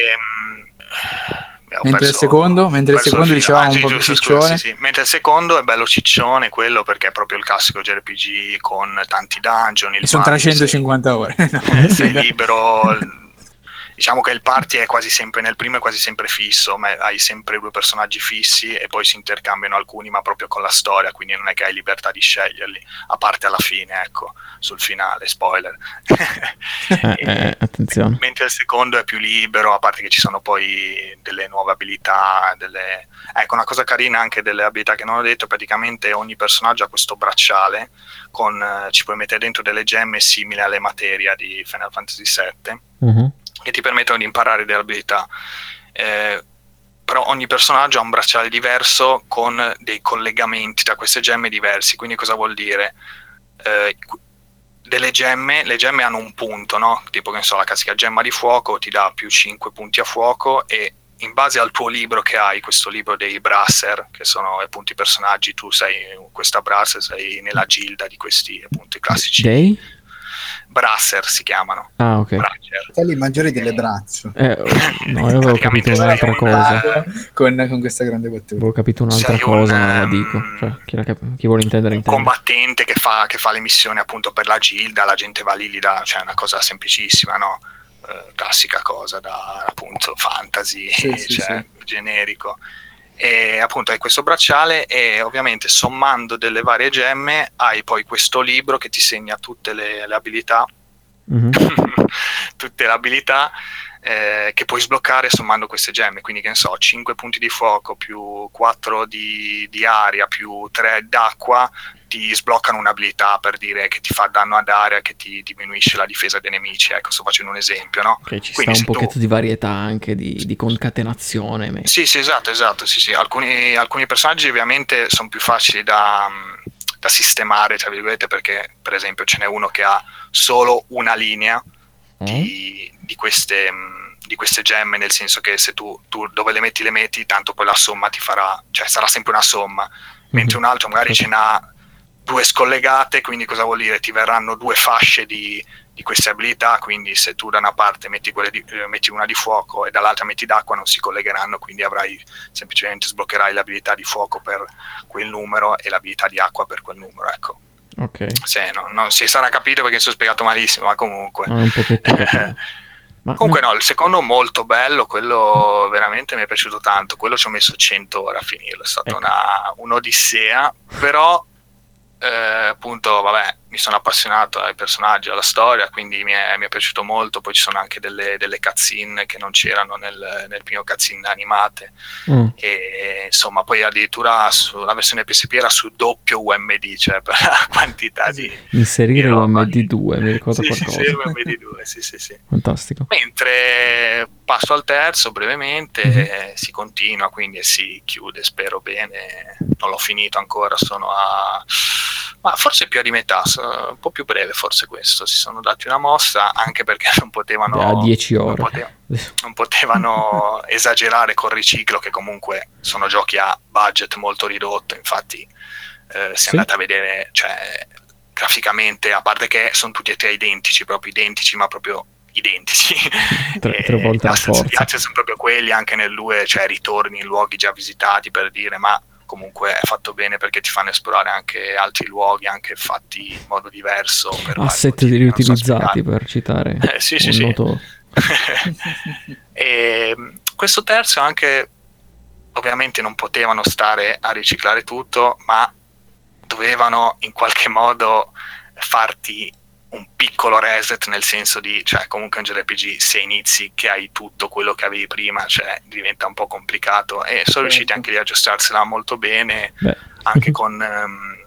abbiamo Mentre il perso- secondo, mentre il secondo dicevamo Ah, un sì, po' più ciccione. sì, sì. Mentre il secondo è bello ciccione quello perché è proprio il classico JRPG con tanti dungeon, il E sono party, 350 ore. sei, sei libero. Diciamo che il party è quasi sempre nel primo è quasi sempre fisso, ma hai sempre due personaggi fissi e poi si intercambiano alcuni, ma proprio con la storia, quindi non è che hai libertà di sceglierli, a parte alla fine, ecco, sul finale, spoiler. Eh, eh, attenzione. Mentre il secondo è più libero, a parte che ci sono poi delle nuove abilità, delle... ecco una cosa carina anche delle abilità che non ho detto, praticamente ogni personaggio ha questo bracciale, con, eh, ci puoi mettere dentro delle gemme simili alle materia di Final Fantasy VII, Mhm. Che ti permettono di imparare delle abilità. Eh, però ogni personaggio ha un bracciale diverso con dei collegamenti tra queste gemme diversi. Quindi cosa vuol dire? Eh, delle gemme, le gemme hanno un punto, no? Tipo che so, la classica gemma di fuoco ti dà più 5 punti a fuoco e in base al tuo libro che hai, questo libro dei Brasser, che sono appunto i personaggi, tu sei questa Brasser, sei nella gilda di questi appunto i classici. Dei? Brasser si chiamano. Ah, ok. Brasser. Fratelli maggiori delle braccio. Eh, no, io avevo capito un'altra un- cosa. con, con questa grande battuta. Avevo capito un'altra sei un, cosa, ma la ehm, dico. Cioè, chi, la cap- chi vuole intendere un intende. combattente che fa, che fa le missioni appunto per la gilda, la gente va lì, lì da, cioè è una cosa semplicissima, no? Eh, classica cosa da appunto fantasy, Sì, sì, cioè, generico. E appunto hai questo bracciale e ovviamente sommando delle varie gemme hai poi questo libro che ti segna tutte le, le abilità, Mhm. tutte le abilità eh, che puoi sbloccare sommando queste gemme. Quindi, che ne so, 5 punti di fuoco più 4 di, di aria più 3 d'acqua ti sbloccano un'abilità per dire che ti fa danno ad area, che ti diminuisce la difesa dei nemici. Ecco, sto facendo un esempio, no? Ok, ci Quindi sta un se tu- pochetto di varietà anche di, di concatenazione. me- Sì, sì, esatto, esatto. Sì, sì. Alcuni, alcuni personaggi ovviamente sono più facili da, da sistemare, tra virgolette, perché per esempio ce n'è uno che ha solo una linea? Di, di queste, mh, di queste gemme, nel senso che se tu, tu dove le metti le metti, tanto poi la somma ti farà, cioè sarà sempre una somma, mentre Mhm. un altro magari ce n'ha due scollegate, quindi cosa vuol dire? Ti verranno due fasce di, di queste abilità, quindi se tu da una parte metti, di- eh, metti una di fuoco e dall'altra metti d'acqua non si collegheranno, quindi avrai semplicemente sbloccherai l'abilità di fuoco per quel numero e l'abilità di acqua per quel numero, ecco. Ok, Se no- non si sarà capito perché sono spiegato malissimo, ma comunque. Ah. Ma Comunque no, il secondo molto bello, quello veramente mi è piaciuto tanto, quello ci ho messo 100 ore a finirlo, è stata Ecco. una, un'odissea, però eh, appunto vabbè mi sono appassionato ai personaggi, alla storia, quindi mi è, mi è piaciuto molto, poi ci sono anche delle, delle cutscene che non c'erano nel, nel primo cutscene animate Mm. e insomma poi addirittura sulla versione PSP era su doppio UMD, cioè per la quantità di... Inserire di roba. UMD2, mi ricorda Sì, sì, qualcosa. sì, UMD2, sì, sì, sì. Fantastico. Mentre passo al terzo brevemente, Mhm. eh, si continua, quindi si chiude, spero bene. Non l'ho finito ancora, sono a... Ma forse più a di metà, un po' più breve forse questo. Si sono dati una mossa anche perché non potevano... A 10 non ore. pote- non potevano esagerare col riciclo, che comunque sono giochi a budget molto ridotto. Infatti, eh, se Sì. andate a vedere, cioè, graficamente, a parte che sono tutti e tre identici, proprio identici, ma proprio identici. Tre- tre volte la asset- forza. Gli sono proprio quelli, anche nel 2, cioè ritorni in luoghi già visitati per dire, ma comunque è fatto bene perché ti fanno esplorare anche altri luoghi, anche fatti in modo diverso. Asset so riutilizzati spiegare. per citare Eh, sì, sì, sì. noto e mh, questo terzo anche ovviamente non potevano stare a riciclare tutto, ma dovevano in qualche modo farti un piccolo reset nel senso di, cioè comunque un JRPG se inizi che hai tutto quello che avevi prima, cioè diventa un po' complicato e sono riusciti anche lì a aggiustarsela molto bene Beh, anche con, ehm,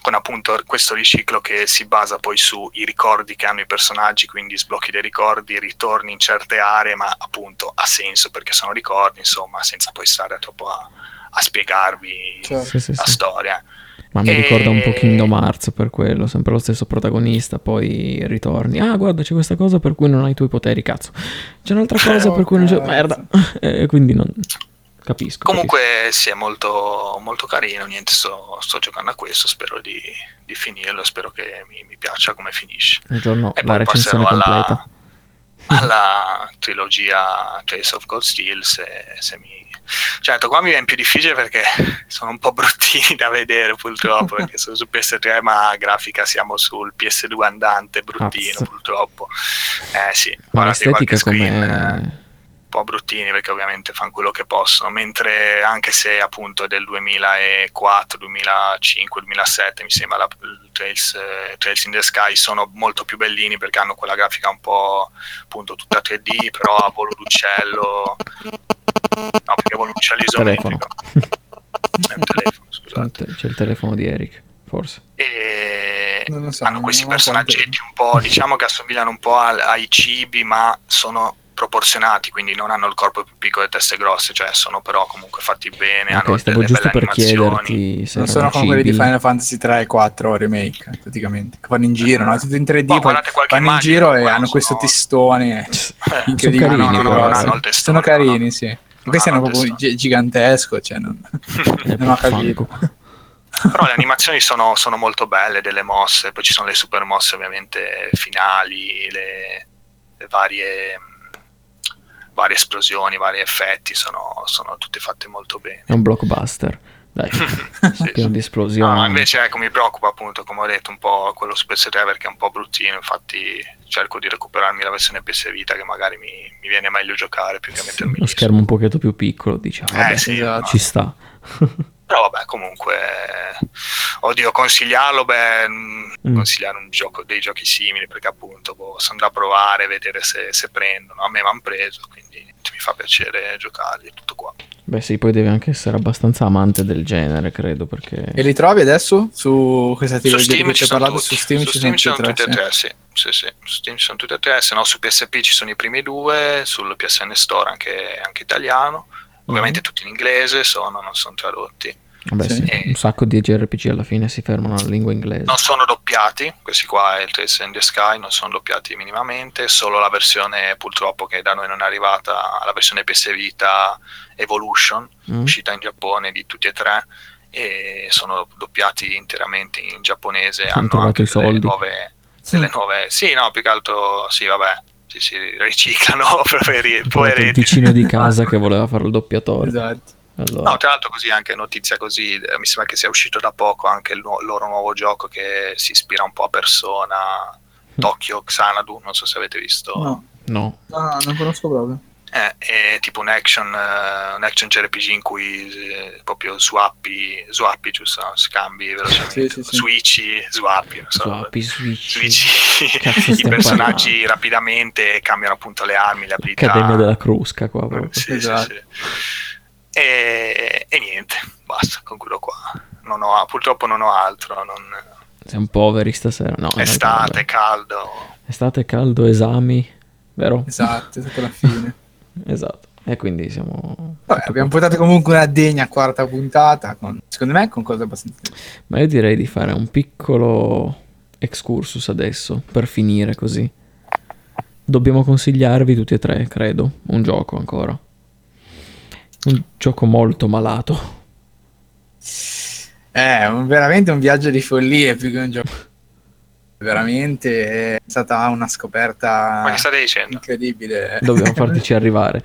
con appunto questo riciclo che si basa poi sui ricordi che hanno i personaggi, quindi sblocchi dei ricordi, ritorni in certe aree, ma appunto ha senso perché sono ricordi, insomma, senza poi stare troppo a, a spiegarvi Certo. sì, sì, la sì. Ma mi E- ricorda un po' Kingdom Hearts per quello, sempre lo stesso protagonista, poi ritorni. Ah, guarda, c'è questa cosa per cui non hai i tuoi poteri, cazzo. C'è un'altra cosa per cui non c'è... cazzo. Merda. E quindi non... Capisco. Comunque sì, è molto, molto carino, niente, sto, sto giocando a questo, spero di, di finirlo, spero che mi, mi piaccia come finisce. capisco. Un giorno E la recensione passerò completa. Alla, trilogia Trace of Cold Steel se, se mi... Certo, qua mi viene più difficile perché sono un po' bruttini da vedere purtroppo, perché sono su PS3 ma grafica siamo sul PS2 andante, bruttino Azz. purtroppo. Eh sì, Ma l'estetica come... un po' bruttini perché ovviamente fanno quello che possono, mentre anche se appunto è del 2004, 2005, 2007 mi sembra la, il Trails, eh, Trails in the Sky sono molto più bellini perché hanno quella grafica un po' appunto tutta 3D però a volo d'uccello no perché volo d'uccello Telefono. isometrico è un telefono scusate C'è il telefono di Eric, forse. e so, hanno questi personaggetti un po' diciamo che assomigliano un po' al- ai cibi ma sono proporzionati quindi non hanno il corpo più piccolo e teste grosse cioè sono però comunque fatti bene hanno Ok, stavo delle giusto belle per animazioni chiederti se Non sono come quelli di. Final Fantasy 3 e 4 remake, praticamente. Che vanno in giro, no? Tutto in 3D, Boh, poi guardate qualche vanno in giro e hanno sono- questo testone Eh, incredibile. carini, no, no, però, no, no, hanno il testone, sono carini, no? sì. Questo è hanno proprio gi- gigantesco, cioè non, non ho capito. Però le animazioni sono, sono molto belle, delle mosse, poi ci sono le super mosse ovviamente finali, le, le varie, varie esplosioni, vari effetti, sono, sono tutte fatte molto bene. È un blockbuster. Dai, Sì, pieno sì. di esplosioni. No, invece ecco, mi preoccupa appunto, come ho detto, un po' quello su PS3 perché è un po' bruttino, infatti cerco di recuperarmi la versione PS Vita che magari mi, mi viene meglio giocare più che Sì, mettermi lo schermo un pochetto più piccolo, diciamo. Eh, vabbè, sì, ma- ci sta. Però vabbè, comunque, oddio, consigliarlo, beh, Mm. consigliare un gioco, dei giochi simili, perché appunto boh, sono da provare, vedere se, se prendono. A me mi hanno preso, quindi mi fa piacere giocarli, tutto qua. Beh, sì, poi devi anche essere abbastanza amante del genere, credo, perché... E li trovi adesso su questa Su trilogia di Steam cui ci sono parlato? tutti, Su Steam ci sono tutti e tutti e tre, tre, sì. Sì, sì, su Steam ci sono tutti e tre, se no su PSP ci sono i primi due, sul PSN Store anche, anche italiano, ovviamente tutti in inglese, sono, non sono tradotti. Vabbè, Sì. sì, un sacco di JRPG alla fine si fermano alla lingua inglese. Non sono doppiati, questi qua, il Trace in the Sky, non sono doppiati minimamente, solo la versione purtroppo che da noi non è arrivata, la versione PS Vita Evolution, Mm? uscita in Giappone di tutti e tre, e sono doppiati interamente in giapponese, Hanno anche i delle soldi. nuove, delle nuove... Sì, no, più che altro, sì, vabbè, sì, sì, riciclano, poveri, trovato il poveretti. vicino di casa che voleva fare il doppiatore. Esatto. Allora, No, tra l'altro così anche notizia così, eh, mi sembra che sia uscito da poco anche il nu- loro nuovo gioco che si ispira un po' a Persona, Tokyo Xanadu, non so se avete visto. No, no. no, no, non conosco proprio. Eh, è tipo un action, eh, un action JRPG in cui eh, proprio swappi, swappi giusto, no? scambi velocemente, Sì, sì, sì. switchi, swappi, non so, Swappi, switch. switchi Cazzo i personaggi rapidamente e cambiano appunto le armi, le abilità. Accademia della Crusca qua proprio. Sì, Esatto. sì, sì. E, e niente, basta, concludo qua. Non ho, purtroppo non ho altro. Non, Siamo poveri stasera. No, estate, caldo. Estate, caldo, esami, vero? Esatto, esatto alla fine. Esatto. E quindi siamo... Vabbè, abbiamo portato comunque una degna quarta puntata, con- secondo me con cose abbastanza... Ma io direi di fare un piccolo excursus adesso, per finire così. Dobbiamo consigliarvi tutti e tre, credo, un gioco ancora. Un gioco molto malato. È un- veramente un viaggio di follia più che un gioco. Veramente è stata una scoperta Ma che state dicendo? incredibile. Dobbiamo fartici arrivare.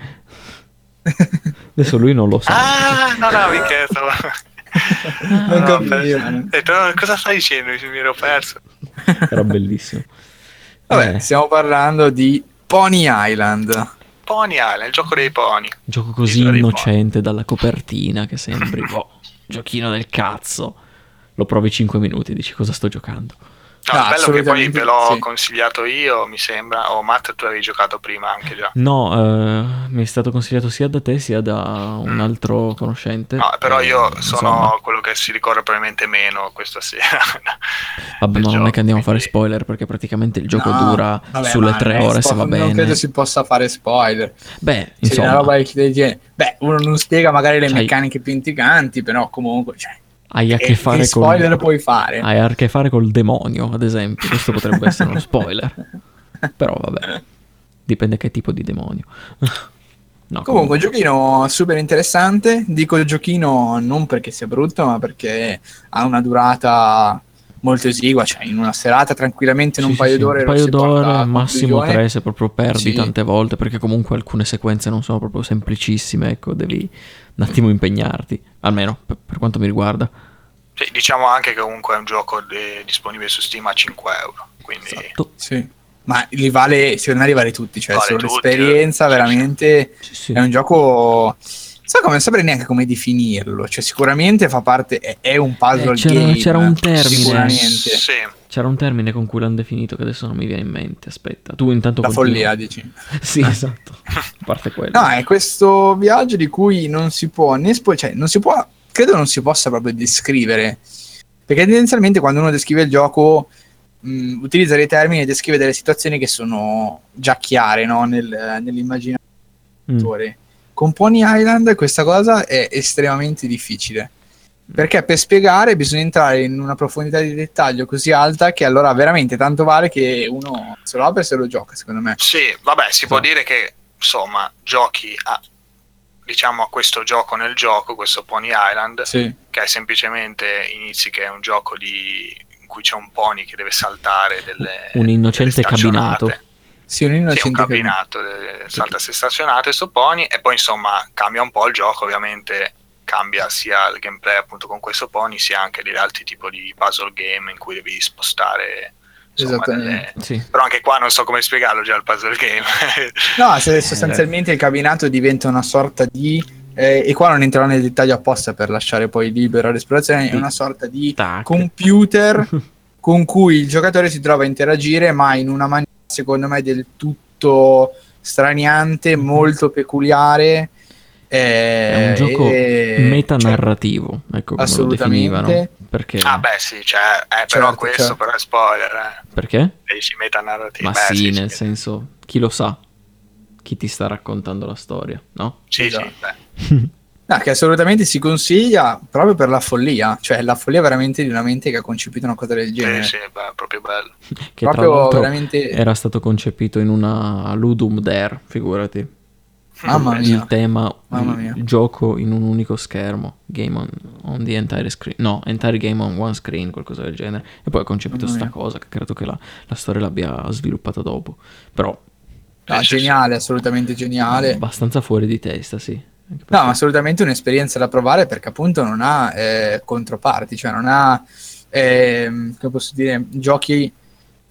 Adesso lui non lo sa. Ah, no, no, mi scherzo. non no, capivo. Ho detto, "No, cosa stai dicendo? Mi ero perso. Era bellissimo. Vabbè, Eh, stiamo parlando di Pony Island. Pony Island, il gioco dei pony. gioco così innocente dalla copertina che sembri, boh, giochino del cazzo. Lo provi 5 minuti e dici cosa sto giocando. No, Ah, il bello che poi ve l'ho sì. consigliato io, mi sembra. O Matt, tu avevi giocato prima anche già. No, eh, mi è stato consigliato sia da te sia da un altro conoscente. No, però io Eh, sono insomma. quello che si ricorda probabilmente meno questa sera. Vabbè, ma non è che andiamo a fare spoiler perché praticamente il gioco No, dura vabbè, sulle ma 3 non è ore se spo- va bene. Non credo si possa fare spoiler. Beh, una insomma, roba del genere. Beh, uno non spiega magari le C'hai- meccaniche più intriganti, però comunque, cioè, hai a che che, fare con spoiler puoi fare? hai a che fare col demonio, ad esempio. Questo potrebbe essere uno spoiler. Però vabbè, dipende che tipo di demonio. No, Comunque, giochino super interessante. Dico il giochino non perché sia brutto, ma perché ha una durata molto esigua. Cioè, in una serata tranquillamente in un sì, paio sì, d'ore. un paio d'ore, massimo tre se proprio perdi Sì. tante volte, perché comunque alcune sequenze non sono proprio semplicissime, ecco, devi un attimo impegnarti, almeno per, per quanto mi riguarda. Sì, diciamo anche che comunque è un gioco de- disponibile su Steam a 5 euro. Quindi Esatto. Sì. Ma li vale, secondo me li vale tutti. Cioè, Vale tutti, l'esperienza, eh. Veramente. Sì, sì. È un gioco. So come non saprei neanche come definirlo. Cioè, sicuramente fa parte. È, è un puzzle Eh, c'era- game. c'era un termine. Sicuramente. sì, C'era un termine con cui l'hanno definito che adesso non mi viene in mente. Aspetta, tu intanto La continua. follia, dici. Sì, esatto. A parte quello. No, è questo viaggio di cui non si può né spo- cioè, non si può. Credo non si possa proprio descrivere. Perché tendenzialmente quando uno descrive il gioco. mh, utilizza dei termini e descrive delle situazioni che sono già chiare no? Nel- nell'immaginario. Mm. Con Pony Island questa cosa è estremamente difficile. Perché per spiegare bisogna entrare in una profondità di dettaglio così alta che allora veramente tanto vale che uno se lo apre e se lo gioca, secondo me. sì, vabbè, si può Sì. dire che insomma, giochi a diciamo a questo gioco nel gioco, questo Pony Island, Sì. che è semplicemente inizi che è un gioco di, in cui c'è un pony che deve saltare delle Un innocente delle cabinato. Sì, un Sì, un innocente cabinato, eh, salta se stazionate sto pony e poi insomma cambia un po' il gioco, ovviamente cambia sia il gameplay appunto con questo pony sia anche degli altri tipi di puzzle game in cui devi spostare insomma, Esattamente. delle- Sì. però anche qua non so come spiegarlo già il puzzle game No, sostanzialmente il cabinato diventa una sorta di. eh, e qua non entrerò nel dettaglio apposta per lasciare poi libero l'esplorazione. È una sorta di Tac. computer con cui il giocatore si trova a interagire, ma in una maniera secondo me del tutto straniante, molto peculiare. È un gioco e- metanarrativo, ecco come lo definivano. Perché? ah beh sì cioè, eh, però Certo, questo certo. però è spoiler eh. Perché? e dici metanarrativa Ma Beh, sì, nel sì, senso, chi lo sa? Chi ti sta raccontando la storia, no? sì, Esatto. sì, beh. No, che assolutamente si consiglia proprio per la follia, cioè la follia veramente di una mente che ha concepito una cosa del genere. Sì, sì, beh, proprio bello Che tra proprio l'altro veramente era stato concepito in una Ludum Dare, figurati. Mamma mia. Il tema, Mamma il mia. gioco in un unico schermo, game on, on the entire screen, no, entire game on one screen, qualcosa del genere. E poi ha concepito Mamma sta mia. cosa, che credo che la, la storia l'abbia sviluppata dopo. Però sì, geniale, assolutamente geniale. abbastanza fuori di testa, sì. No, ma assolutamente un'esperienza da provare perché appunto non ha eh, controparti, cioè non ha, ehm, come posso dire, giochi eh,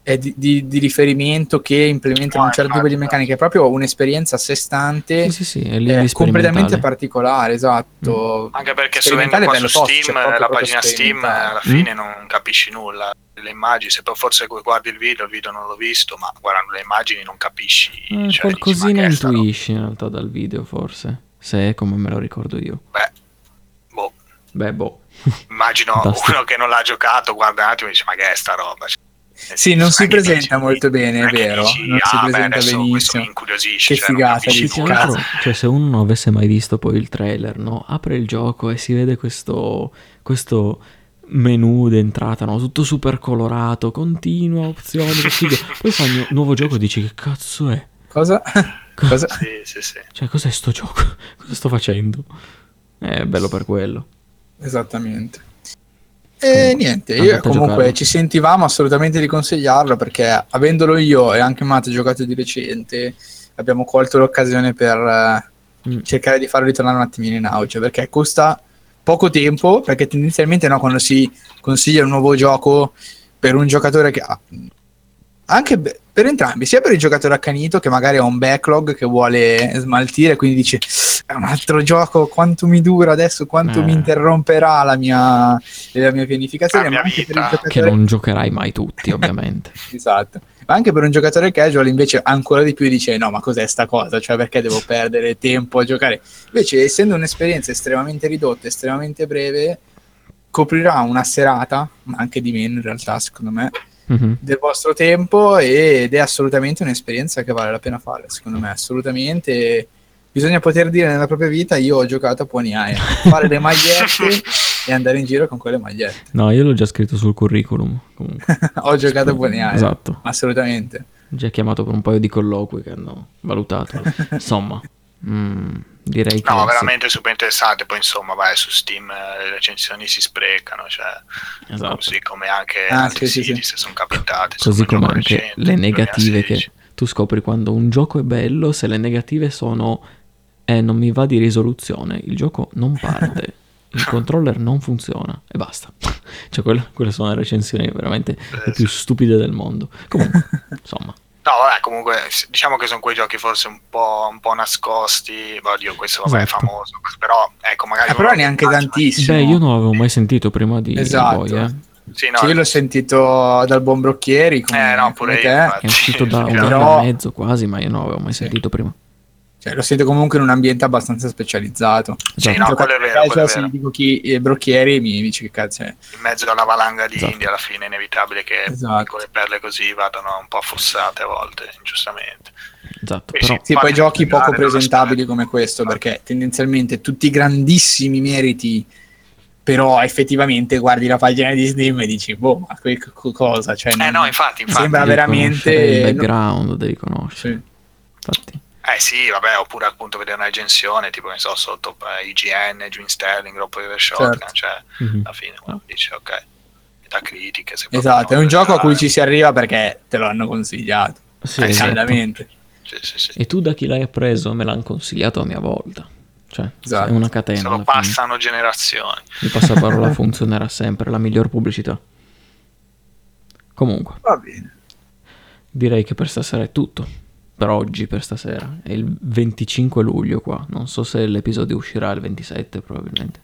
di, di- di riferimento che implementano No, un certo tipo di meccaniche, è proprio un'esperienza a sé stante, Sì, sì, sì, eh, completamente particolare, esatto. Anche perché se vendi qua su Steam, cioè, proprio- la pagina Steam, alla fine non capisci nulla. Le immagini, se poi forse guardi il video, il video non l'ho visto, ma guardando le immagini non capisci. Eh, cioè, qualcosina intuisci in realtà dal video, forse. Se è come me lo ricordo io. Beh, boh, Beh, boh. immagino uno che non l'ha giocato, guarda un attimo e dice, ma che è sta roba? Cioè, Sì, senso, non si presenta molto bene, è vero, dici, non si "Ah, beh, presenta Questo benissimo." Che cioè, figata, che altro, cazzo. cioè, se uno non avesse mai visto poi il trailer, no? Apre il gioco e si vede questo, questo menu d'entrata, no? Tutto super colorato, continua, opzioni. Poi fa il nu- nuovo gioco e dici che cazzo è? Cosa? Cosa? Sì, sì, sì. Cioè, cos'è sto gioco? Cosa sto facendo? È bello per quello. Esattamente. E niente, io comunque giocarlo. ci sentivamo assolutamente di consigliarlo perché avendolo io e anche Matt giocato di recente, abbiamo colto l'occasione per eh, Mm. cercare di farlo ritornare un attimino in auge perché costa poco tempo, perché tendenzialmente no, quando si consiglia un nuovo gioco per un giocatore che ha anche per entrambi, sia per il giocatore accanito che magari ha un backlog che vuole smaltire, quindi dice è un altro gioco, quanto mi dura adesso, quanto Eh. mi interromperà la mia, la mia pianificazione, La mia ma anche per il vita. Che giocatore non giocherai mai tutti, ovviamente. Esatto. Ma anche per un giocatore casual invece ancora di più dice no ma cos'è sta cosa, cioè perché devo perdere tempo a giocare. Invece essendo un'esperienza estremamente ridotta, estremamente breve, coprirà una serata, ma anche di meno in realtà secondo me, Mhm. del vostro tempo ed è assolutamente un'esperienza che vale la pena fare, secondo me, assolutamente. Bisogna poter dire nella propria vita io ho giocato a Pony Island, fare le magliette e andare in giro con quelle magliette. No, io l'ho già scritto sul curriculum. Comunque. ho giocato a Pony Island. Esatto. Assolutamente. Già chiamato per un paio di colloqui che hanno valutato. Insomma, mm, direi che No, sì. veramente super interessante. Poi, insomma, vai su Steam, eh, le recensioni si sprecano, cioè, Esatto. così come anche Ah, altri sì, sì, siti sì. se sono capitate. Così come anche recente, le negative 2016. che tu scopri quando un gioco è bello, se le negative sono eh, non mi va di risoluzione, il gioco non parte, il controller non funziona e basta. Cioè quelle, quelle sono le recensioni veramente le più stupide del mondo. Comunque, insomma, No, vabbè, comunque diciamo che sono quei giochi forse un po', un po' nascosti. Oddio, questo vabbè, Esatto. è famoso. Però, ecco, magari. Eh, però neanche tantissimo. beh, io non l'avevo mai sentito prima di Esatto. voi, eh. Sì, no, Cioè, io l'ho sentito dal buon Brocchieri come, Eh, no, come pure te. io, infatti. È uscito da un anno e mezzo quasi, ma io non l'avevo mai Sì. sentito prima. Cioè, lo sento comunque in un ambiente abbastanza specializzato. Sì, Esatto. no, quello è vero, quello è se vero. dico chi è Brocchieri mi dice che cazzo è. in mezzo a una valanga di Esatto. indie alla fine è inevitabile che Esatto. piccole perle così vadano un po' affossate a volte, giustamente. Esatto, Eh però sì. Sì, poi giochi poco non presentabili aspetti. come questo, perché tendenzialmente tutti i grandissimi meriti, però effettivamente guardi la pagina di Steam e dici, boh, ma que- co- cosa? Cioè, Eh non- no, infatti, infatti. Sembra devi veramente- il background, devi conoscere. Sì. Infatti, Eh, Eh sì, vabbè, oppure appunto vedere una recensione, tipo che ne so, sotto eh, IGN, Jim Sterling, Rob River Shotgun, Certo. cioè Mhm. alla fine uno dice ok, da critiche. Esatto, è un gioco a cui guardare. ci si arriva perché te lo hanno consigliato. Sì, Eh, esatto. Sì, sì, sì. E tu da chi l'hai appreso me l'hanno consigliato a mia volta. Cioè, Esatto. è una catena. Se lo fine. passano generazioni. Il passaparola funzionerà sempre, la miglior pubblicità. Comunque, Va bene. direi che per stasera è tutto. Per oggi, per stasera. È il 25 luglio qua. Non so se l'episodio uscirà il 27 probabilmente.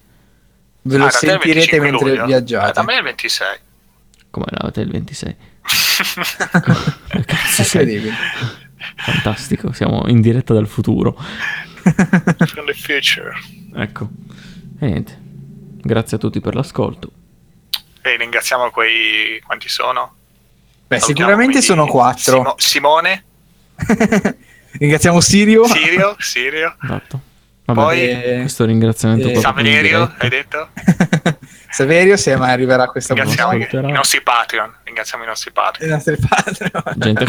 Ve lo Ah, sentirete 25 mentre luglio? viaggiate. Eh, da me è il 26. Come l'avete il 26? Che cazzo sei? Incredibile. Fantastico, siamo in diretta dal futuro. From the future. Ecco. E niente. Grazie a tutti per l'ascolto. E ringraziamo quei... quanti sono? Beh, Salutiamo sicuramente sono quattro. Simo- Simone, Ringraziamo Sirio. Sirio, Sirio, Esatto. Vabbè, Poi- Eh, questo ringraziamento eh, Saverio, hai detto? Saverio, se mai arriverà questa Ringraziamo i, i nostri Patreon. Ringraziamo i nostri I Patreon. nostri Patreon. Gente,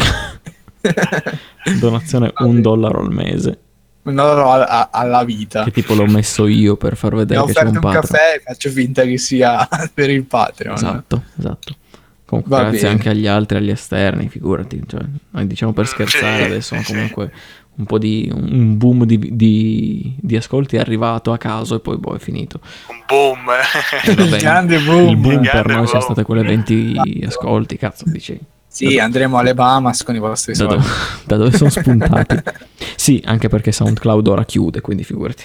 donazione un dollaro al mese. No, no, a- a- alla vita. Che tipo l'ho messo io per far Mi vedere ha che c'è offerto un un, Patreon. caffè e faccio finta che sia per il Patreon. Esatto, esatto. Comunque, Va grazie bene. anche agli altri, agli esterni, figurati. Cioè, noi diciamo per Mm, scherzare sì, adesso, ma sì. comunque un po' di un boom di, di- di ascolti è arrivato a caso e poi boh, è finito. Un boom. Il bene. grande boom. Il boom Il per noi sono boom. state quelle 20 ascolti, cazzo, dici. Sì, andremo alle Bahamas con i vostri Da soldi. dove, da dove sono spuntati? Sì, anche perché SoundCloud ora chiude, quindi figurati.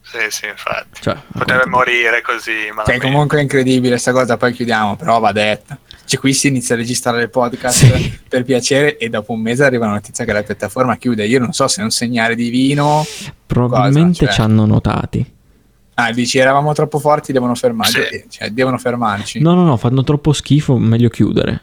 sì, sì, infatti. Cioè, Potrebbe morire così. Cioè, malamente. comunque è incredibile sta cosa, poi chiudiamo, però va detta. Cioè, qui si inizia a registrare il podcast Sì. per piacere e dopo un mese arriva la notizia che la piattaforma chiude. Io non so se è un segnale divino. Probabilmente cosa, ci cioè? hanno notati. Ah, dici eravamo troppo forti, devono fermarci. Sì. Cioè, devono fermarci. No, no, no, fanno troppo schifo, meglio chiudere.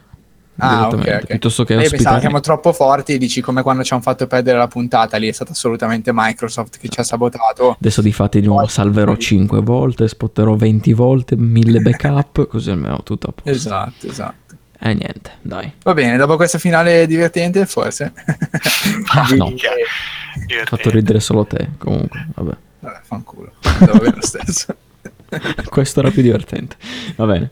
Ah, ok, direttamente, ok. Piuttosto che Io pensavo ospitare. siamo troppo forti, dici come quando ci hanno fatto perdere la puntata, lì è stato assolutamente Microsoft che ci ha sabotato. Adesso di fatti di nuovo salverò 5 volte, spotterò 20 volte, 1000 backup, così almeno tutto a posto. Esatto, esatto. E niente, dai. Va bene, dopo questa finale divertente, forse. Ah, No. Ho Divertente. fatto ridere solo te, comunque, vabbè. Vabbè, fanculo. Lo stesso. Questo era più divertente. Va bene.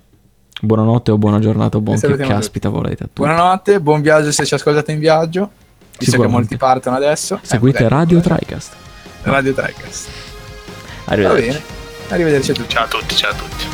Buonanotte o buona giornata o buon che caspita volete a tutti. Buonanotte, buon viaggio se ci ascoltate in viaggio. Visto che molti partono adesso. Seguite Eh, Radio Tricast. Radio Tricast. Va Arrivederci. bene. Arrivederci a tutti. Ciao a tutti, ciao a tutti.